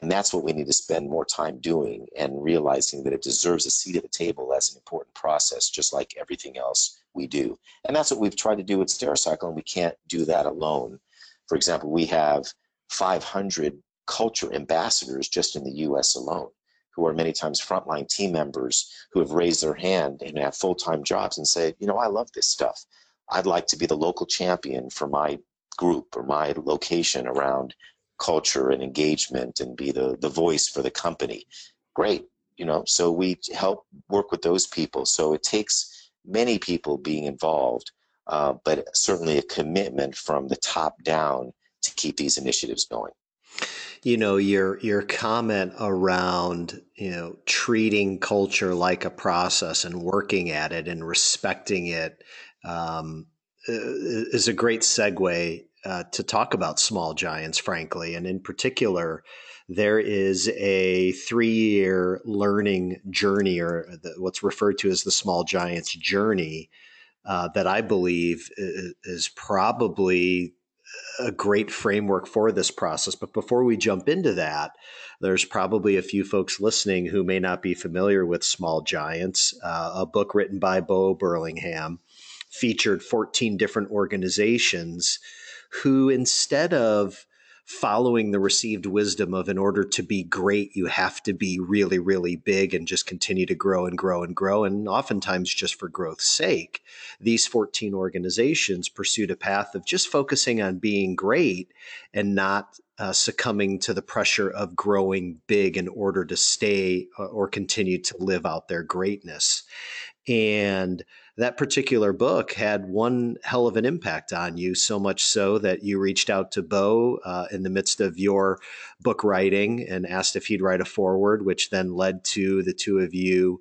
And that's what we need to spend more time doing and realizing that it deserves a seat at the table as an important process, just like everything else we do. And that's what we've tried to do with Stericycle, and we can't do that alone. For example, we have 500 culture ambassadors just in the US alone, who are many times frontline team members who have raised their hand and have full time jobs and say, you know, I love this stuff. I'd like to be the local champion for my group or my location around culture and engagement and be the, the voice for the company. Great. You know, so we help work with those people. So it takes many people being involved, uh, but certainly a commitment from the top down to keep these initiatives going you know your your comment around you know treating culture like a process and working at it and respecting it um, is a great segue uh, to talk about small giants, frankly, and in particular. There is a three year learning journey, or the, what's referred to as the Small Giants journey, uh, that I believe is, is probably a great framework for this process. But before we jump into that, there's probably a few folks listening who may not be familiar with Small Giants, uh, a book written by Bo Burlingham, featured 14 different organizations who, instead of following the received wisdom of in order to be great, you have to be really, really big and just continue to grow and grow and grow. And oftentimes, just for growth's sake, these 14 organizations pursued a path of just focusing on being great and not uh, succumbing to the pressure of growing big in order to stay uh, or continue to live out their greatness. And that particular book had one hell of an impact on you, so much so that you reached out to Bo uh, in the midst of your book writing and asked if he'd write a foreword, which then led to the two of you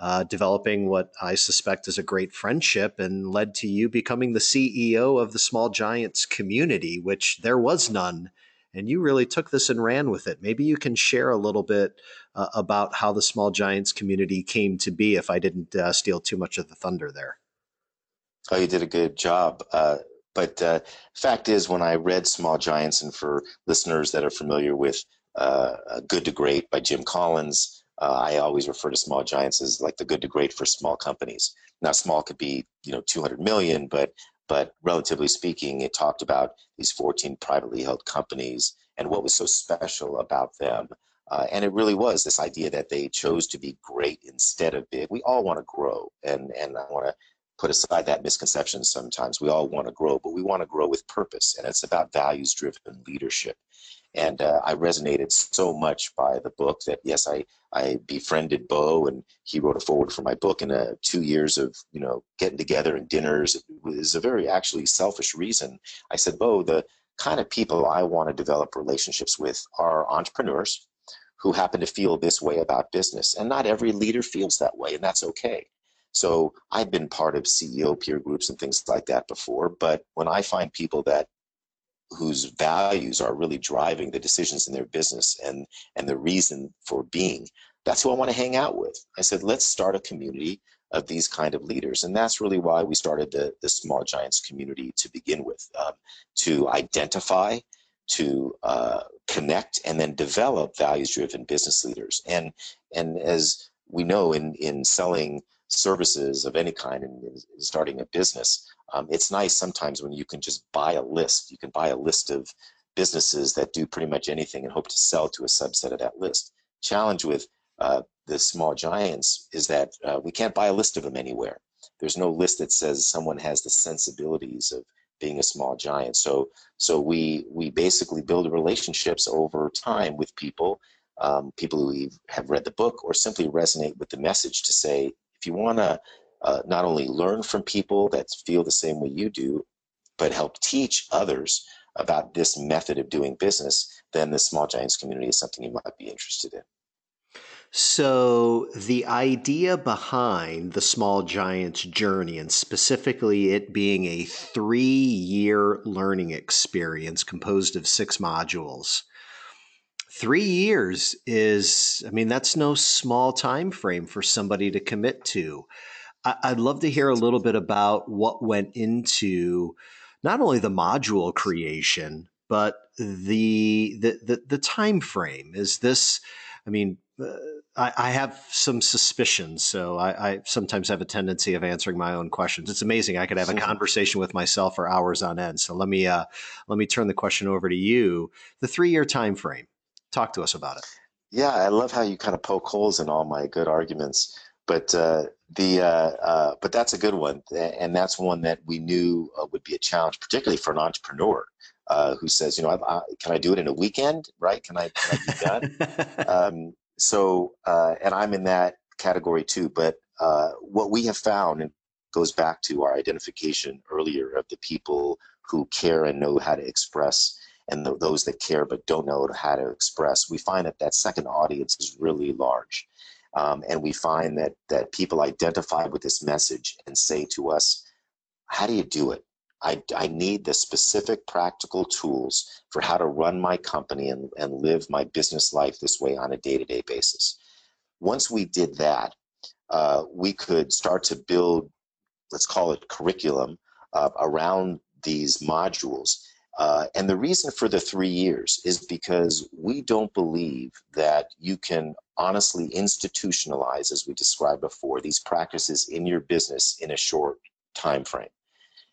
uh, developing what I suspect is a great friendship and led to you becoming the CEO of the Small Giants community, which there was none and you really took this and ran with it. Maybe you can share a little bit uh, about how the Small Giants community came to be. If I didn't uh, steal too much of the thunder there. Oh, you did a good job. Uh, but uh, fact is, when I read Small Giants, and for listeners that are familiar with uh, Good to Great by Jim Collins, uh, I always refer to Small Giants as like the Good to Great for small companies. Now, small could be you know 200 million, but but relatively speaking, it talked about these 14 privately held companies and what was so special about them. Uh, and it really was this idea that they chose to be great instead of big. We all want to grow, and and I want to put aside that misconception. Sometimes we all want to grow, but we want to grow with purpose, and it's about values-driven leadership. And uh, I resonated so much by the book that yes, I I befriended Bo, and he wrote a foreword for my book. And uh, two years of you know getting together and dinners was a very actually selfish reason. I said, Bo, the kind of people I want to develop relationships with are entrepreneurs who happen to feel this way about business, and not every leader feels that way, and that's okay. So I've been part of CEO peer groups and things like that before, but when I find people that whose values are really driving the decisions in their business and and the reason for being that's who i want to hang out with. I said let's start a community of these kind of leaders. And that's really why we started the, the small giants community to begin with um, to identify to uh, connect and then develop values driven business leaders. And and as we know in in selling services of any kind and starting a business um, it's nice sometimes when you can just buy a list. You can buy a list of businesses that do pretty much anything and hope to sell to a subset of that list. Challenge with uh, the small giants is that uh, we can't buy a list of them anywhere. There's no list that says someone has the sensibilities of being a small giant. So so we we basically build relationships over time with people, um, people who have read the book or simply resonate with the message to say, if you want to uh, not only learn from people that feel the same way you do, but help teach others about this method of doing business, then the Small Giants community is something you might be interested in. So, the idea behind the Small Giants journey, and specifically it being a three year learning experience composed of six modules, three years is, I mean, that's no small time frame for somebody to commit to. I'd love to hear a little bit about what went into not only the module creation, but the the the, the time frame is this. I mean, uh, I, I, have some suspicions, so I, I, sometimes have a tendency of answering my own questions. It's amazing. I could have a [LAUGHS] conversation with myself for hours on end. So let me uh, let me turn the question over to you. The three year time frame. Talk to us about it. Yeah, I love how you kind of poke holes in all my good arguments. But uh, the uh, uh, but that's a good one, and that's one that we knew uh, would be a challenge, particularly for an entrepreneur uh, who says, you know, I, I, can I do it in a weekend? Right? Can I, can I be done? [LAUGHS] um, so, uh, and I'm in that category too. But what we have found, and goes back to our identification earlier of the people who care and know how to express and those that care but don't know how to express, we find that that second audience is really large. Um, and we find that that people identify with this message and say to us, "How do you do it? I, I need the specific practical tools for how to run my company and, and live my business life this way on a day-to-day basis." Once we did that, uh, we could start to build, let's call it curriculum, uh, around these modules uh, and the reason for the three years is because we don't believe that you can honestly institutionalize, as we described before, these practices in your business in a short time frame.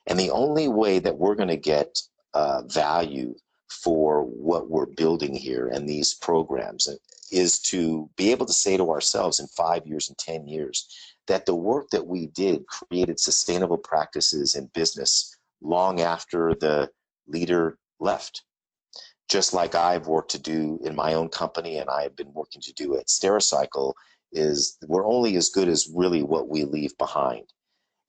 And the only way that we're going to get uh, value for what we're building here and these programs is to be able to say to ourselves in five years and 10 years that the work that we did created sustainable practices in business long after the leader left. Just like I've worked to do in my own company and I've been working to do at Stericycle is we're only as good as really what we leave behind.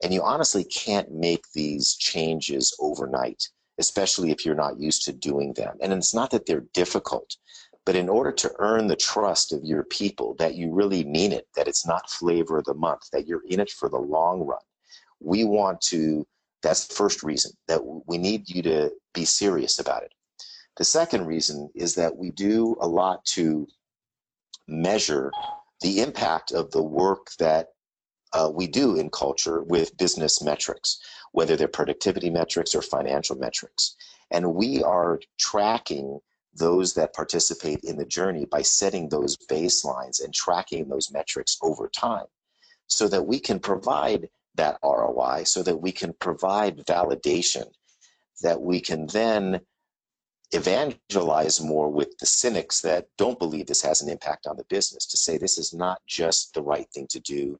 And you honestly can't make these changes overnight, especially if you're not used to doing them. And it's not that they're difficult, but in order to earn the trust of your people that you really mean it, that it's not flavor of the month, that you're in it for the long run, we want to that's the first reason that we need you to be serious about it. The second reason is that we do a lot to measure the impact of the work that uh, we do in culture with business metrics, whether they're productivity metrics or financial metrics. And we are tracking those that participate in the journey by setting those baselines and tracking those metrics over time so that we can provide that ROI so that we can provide validation that we can then evangelize more with the cynics that don't believe this has an impact on the business to say this is not just the right thing to do,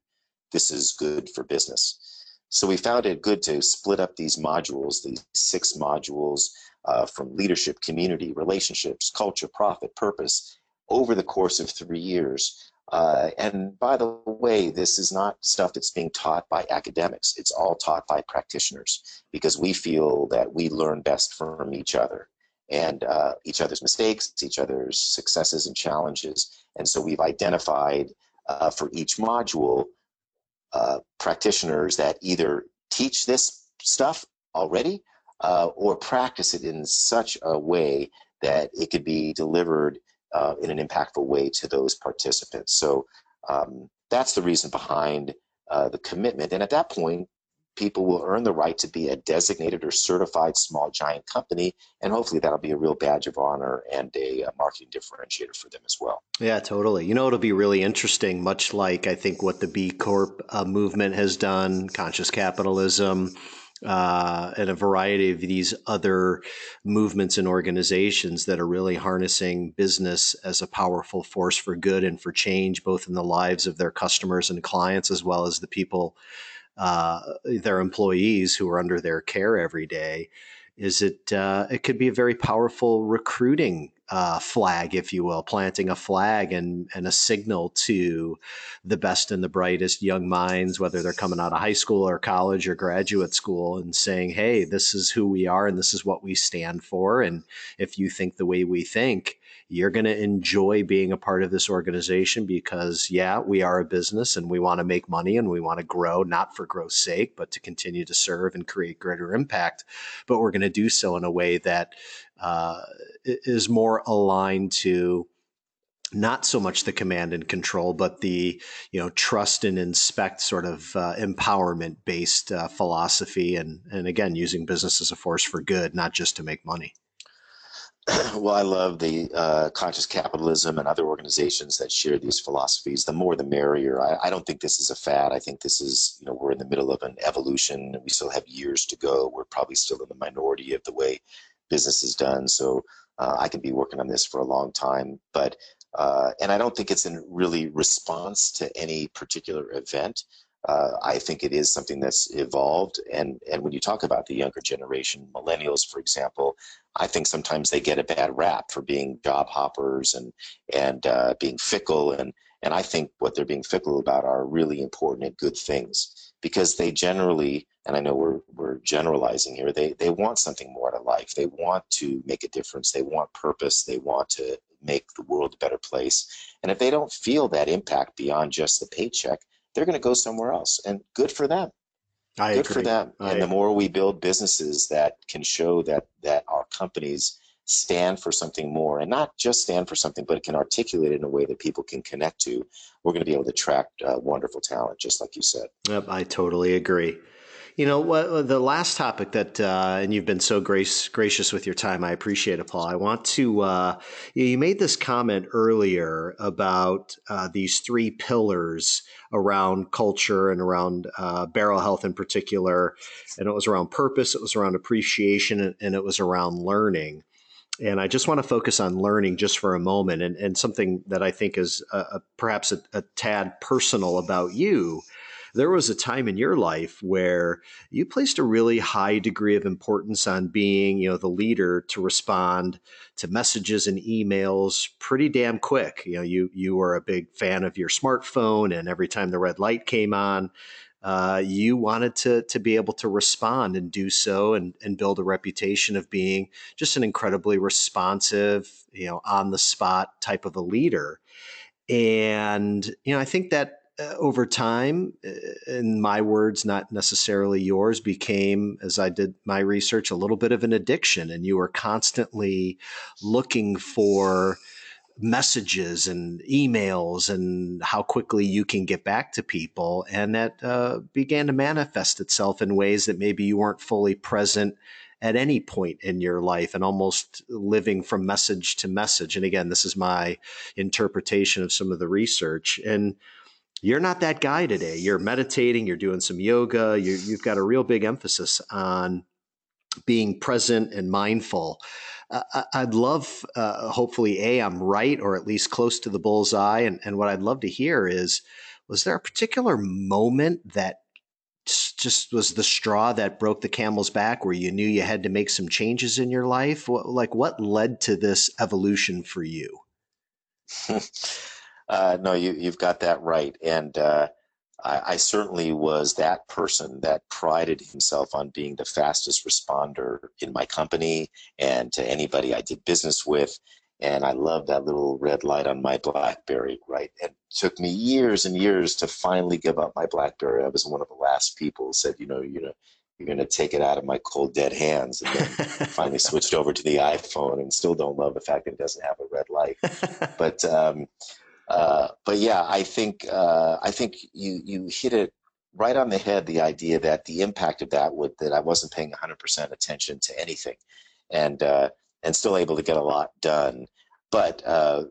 this is good for business. So we found it good to split up these modules, these six modules uh, from leadership, community, relationships, culture, profit, purpose, over the course of three years uh, and by the way, this is not stuff that's being taught by academics. It's all taught by practitioners because we feel that we learn best from each other and uh, each other's mistakes, each other's successes and challenges. And so we've identified uh, for each module uh, practitioners that either teach this stuff already uh, or practice it in such a way that it could be delivered uh, in an impactful way to those participants. So um, that's the reason behind uh, the commitment. And at that point, people will earn the right to be a designated or certified small giant company. And hopefully that'll be a real badge of honor and a, a marketing differentiator for them as well. Yeah, totally. You know, it'll be really interesting, much like I think what the B Corp uh, movement has done, conscious capitalism uh, and a variety of these other movements and organizations that are really harnessing business as a powerful force for good and for change, both in the lives of their customers and clients, as well as the people, uh, their employees who are under their care every day. Is it? Uh, it could be a very powerful recruiting uh, flag, if you will, planting a flag and, and a signal to the best and the brightest young minds, whether they're coming out of high school or college or graduate school, and saying, hey, this is who we are and this is what we stand for. And if you think the way we think, you're going to enjoy being a part of this organization because, yeah, we are a business and we want to make money and we want to grow, not for growth's sake, but to continue to serve and create greater impact. But we're going to do so in a way that uh, is more aligned to not so much the command and control, but the you know trust and inspect sort of uh, empowerment based uh, philosophy, and and again using business as a force for good, not just to make money. [CLEARS THROAT] well, I love the uh, conscious capitalism and other organizations that share these philosophies. The more, the merrier. I, I, don't think this is a fad. I think this is, you know, we're in the middle of an evolution, and we still have years to go. We're probably still in the minority of the way business is done. So uh, I can be working on this for a long time. But uh, and I don't think it's in really response to any particular event. Uh, I think it is something that's evolved. And, and when you talk about the younger generation, millennials, for example, I think sometimes they get a bad rap for being job hoppers and, and uh, being fickle. And, and I think what they're being fickle about are really important and good things because they generally, and I know we're, we're generalizing here, they, they want something more to life. They want to make a difference. They want purpose. They want to make the world a better place. And if they don't feel that impact beyond just the paycheck, they're going to go somewhere else. And good for them. I good agree. for them. I and the more we build businesses that can show that that our companies stand for something more and not just stand for something, but it can articulate it in a way that people can connect to, we're going to be able to attract uh, wonderful talent, just like you said. Yep, I totally agree. You know, what, the last topic that, uh, and you've been so grace, gracious with your time. I appreciate it, Paul. I want to, uh, you made this comment earlier about uh, these three pillars around culture and around uh, Beryl Health in particular. And it was around purpose, it was around appreciation, and it was around learning. And I just want to focus on learning just for a moment and, and something that I think is a, a, perhaps a, a tad personal about you there was a time in your life where you placed a really high degree of importance on being, you know, the leader to respond to messages and emails pretty damn quick. You know, you you were a big fan of your smartphone, and every time the red light came on, uh, you wanted to to be able to respond and do so and and build a reputation of being just an incredibly responsive, you know, on the spot type of a leader. And you know, I think that uh, over time, uh, in my words, not necessarily yours, became, as I did my research, a little bit of an addiction. And you were constantly looking for messages and emails and how quickly you can get back to people. And that uh, began to manifest itself in ways that maybe you weren't fully present at any point in your life and almost living from message to message. And again, this is my interpretation of some of the research. And you're not that guy today. You're meditating, you're doing some yoga, you, have got a real big emphasis on being present and mindful. I'd love, uh, hopefully, A, I'm right or at least close to the bullseye. And, and what I'd love to hear is was there a particular moment that just was the straw that broke the camel's back where you knew you had to make some changes in your life? What, like, what led to this evolution for you? [LAUGHS] Uh, no, you, you've got that right. And uh, I, I, certainly was that person that prided himself on being the fastest responder in my company and to anybody I did business with. And I love that little red light on my BlackBerry, right? It took me years and years to finally give up my BlackBerry. I was one of the last people who said, you know, you know, you're going to take it out of my cold dead hands and then [LAUGHS] finally switched over to the iphone and still don't love the fact that it doesn't have a red light [LAUGHS] but um, uh, but yeah, I think uh, I think you you hit it right on the head. The idea that the impact of that would that I wasn't paying 100% attention to anything, and uh, and still able to get a lot done. But uh,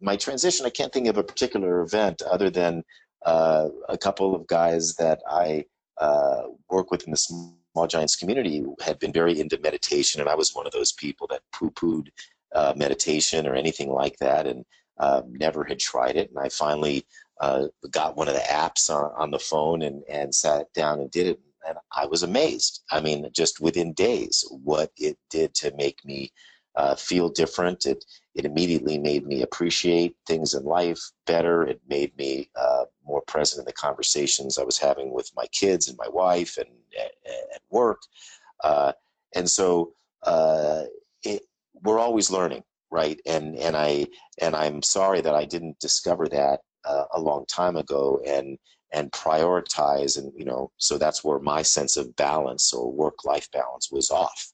my transition, I can't think of a particular event other than uh, a couple of guys that I work with in the small giants community had been very into meditation, and I was one of those people that poo-pooed meditation or anything like that, and um, never had tried it, and I finally uh, got one of the apps on, on the phone and, and sat down and did it. And I was amazed. I mean, just within days, what it did to make me uh, feel different. It it immediately made me appreciate things in life better. It made me uh, more present in the conversations I was having with my kids and my wife and at, work. Uh, and so uh, it, we're always learning right? And and i and i'm sorry that i didn't discover that uh, a long time ago and and prioritize and you know so that's where my sense of balance or work life balance was off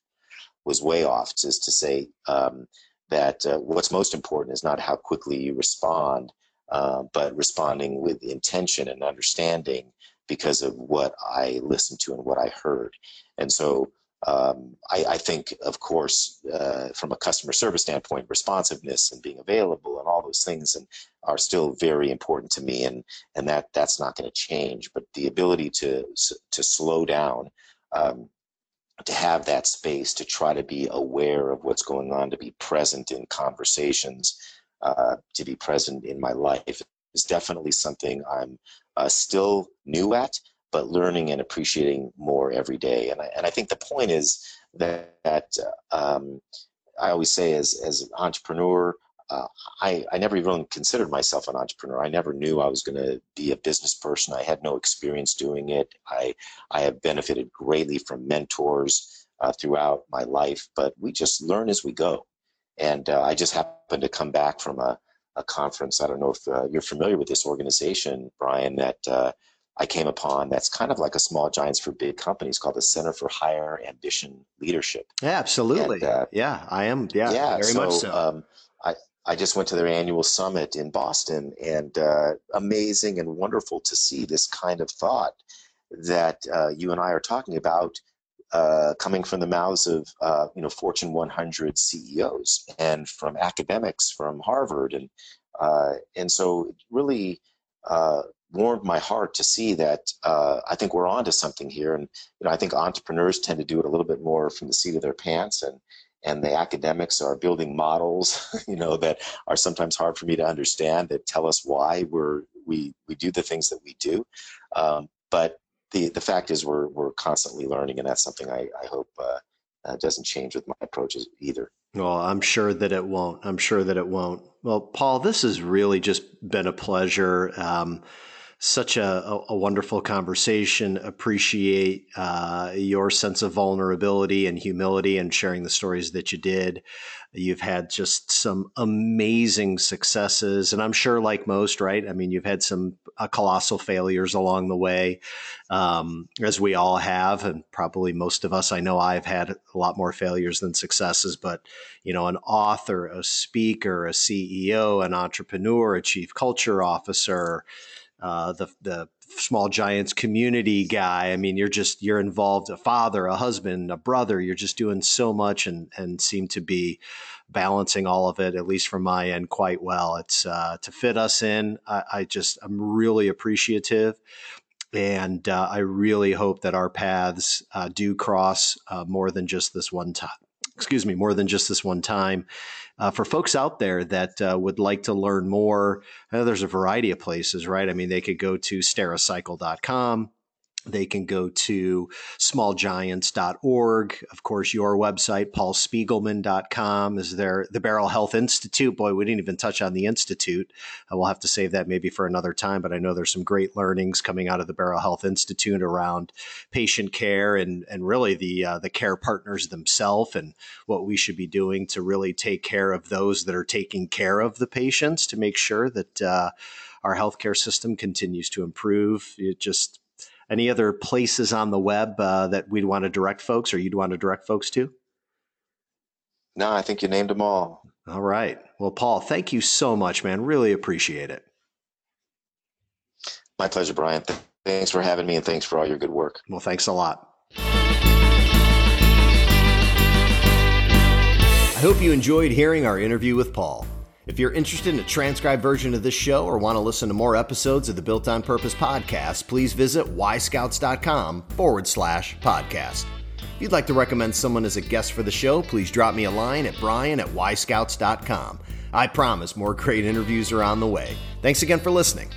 was way off just to say um, that uh, what's most important is not how quickly you respond uh, but responding with intention and understanding because of what i listened to and what i heard. And so um, I, I, think, of course, uh, from a customer service standpoint, responsiveness and being available and all those things and are still very important to me, and and that that's not going to change. But the ability to to slow down, um, to have that space to try to be aware of what's going on, to be present in conversations, uh, to be present in my life is definitely something I'm uh, still new at but learning and appreciating more every day. And I, and I think the point is that, that um, I always say as, as an entrepreneur, uh, I, I never even considered myself an entrepreneur. I never knew I was going to be a business person. I had no experience doing it. I, I have benefited greatly from mentors uh, throughout my life, but we just learn as we go. And uh, I just happened to come back from a, a conference. I don't know if uh, you're familiar with this organization, Brian, that uh, I came upon that's kind of like a small giants for big companies called the Center for Higher Ambition Leadership. Yeah, absolutely. And, uh, yeah, I am. Yeah, yeah very so, much so. Um, I, I just went to their annual summit in Boston and uh, amazing and wonderful to see this kind of thought that uh, you and I are talking about uh, coming from the mouths of uh, you know Fortune 100 CEOs and from academics from Harvard and uh, and so really uh, warmed my heart to see that uh, I think we're onto something here. And you know, I think entrepreneurs tend to do it a little bit more from the seat of their pants, and and the academics are building models, [LAUGHS] you know, that are sometimes hard for me to understand that tell us why we're we we do the things that we do. Um, but the the fact is, we're we're constantly learning, and that's something I I hope. Uh, uh, doesn't change with my approaches either. Well, I'm sure that it won't. I'm sure that it won't. Well, Paul, this has really just been a pleasure. Um, such a, a, wonderful conversation. Appreciate uh, your sense of vulnerability and humility and sharing the stories that you did. You've had just some amazing successes, and I'm sure, like most, right? I mean, you've had some uh, colossal failures along the way, um, as we all have, and probably most of us. I know I've had a lot more failures than successes, but you know, an author, a speaker, a CEO, an entrepreneur, a chief culture officer uh, the the small giants community guy. I mean, you're just you're involved a father, a husband, a brother. You're just doing so much and and seem to be balancing all of it, at least from my end, quite well. It's uh, to fit us in. I, I, just I'm really appreciative. And uh, I really hope that our paths uh, do cross uh, more than just this one time excuse me, more than just this one time. Uh, for folks out there that uh, would like to learn more, uh, there's a variety of places, right? I mean, they could go to stericycle.com. They can go to smallgiants.org. Of course, your website, paulspiegelman.com, is there. The Beryl Health Institute. Boy, we didn't even touch on the Institute. Uh, we'll have to save that maybe for another time, but I know there's some great learnings coming out of the Beryl Health Institute around patient care and, and really the, uh, the care partners themselves and what we should be doing to really take care of those that are taking care of the patients to make sure that uh, our healthcare system continues to improve. It just any other places on the web uh, that we'd want to direct folks or you'd want to direct folks to? No, I think you named them all. All right. Well, Paul, thank you so much, man. Really appreciate it. My pleasure, Brian. Thanks for having me and thanks for all your good work. Well, thanks a lot. I hope you enjoyed hearing our interview with Paul. If you're interested in a transcribed version of this show or want to listen to more episodes of the Built on Purpose podcast, please visit yscouts.com forward slash podcast. If you'd like to recommend someone as a guest for the show, please drop me a line at brian at yscouts.com. I promise more great interviews are on the way. Thanks again for listening.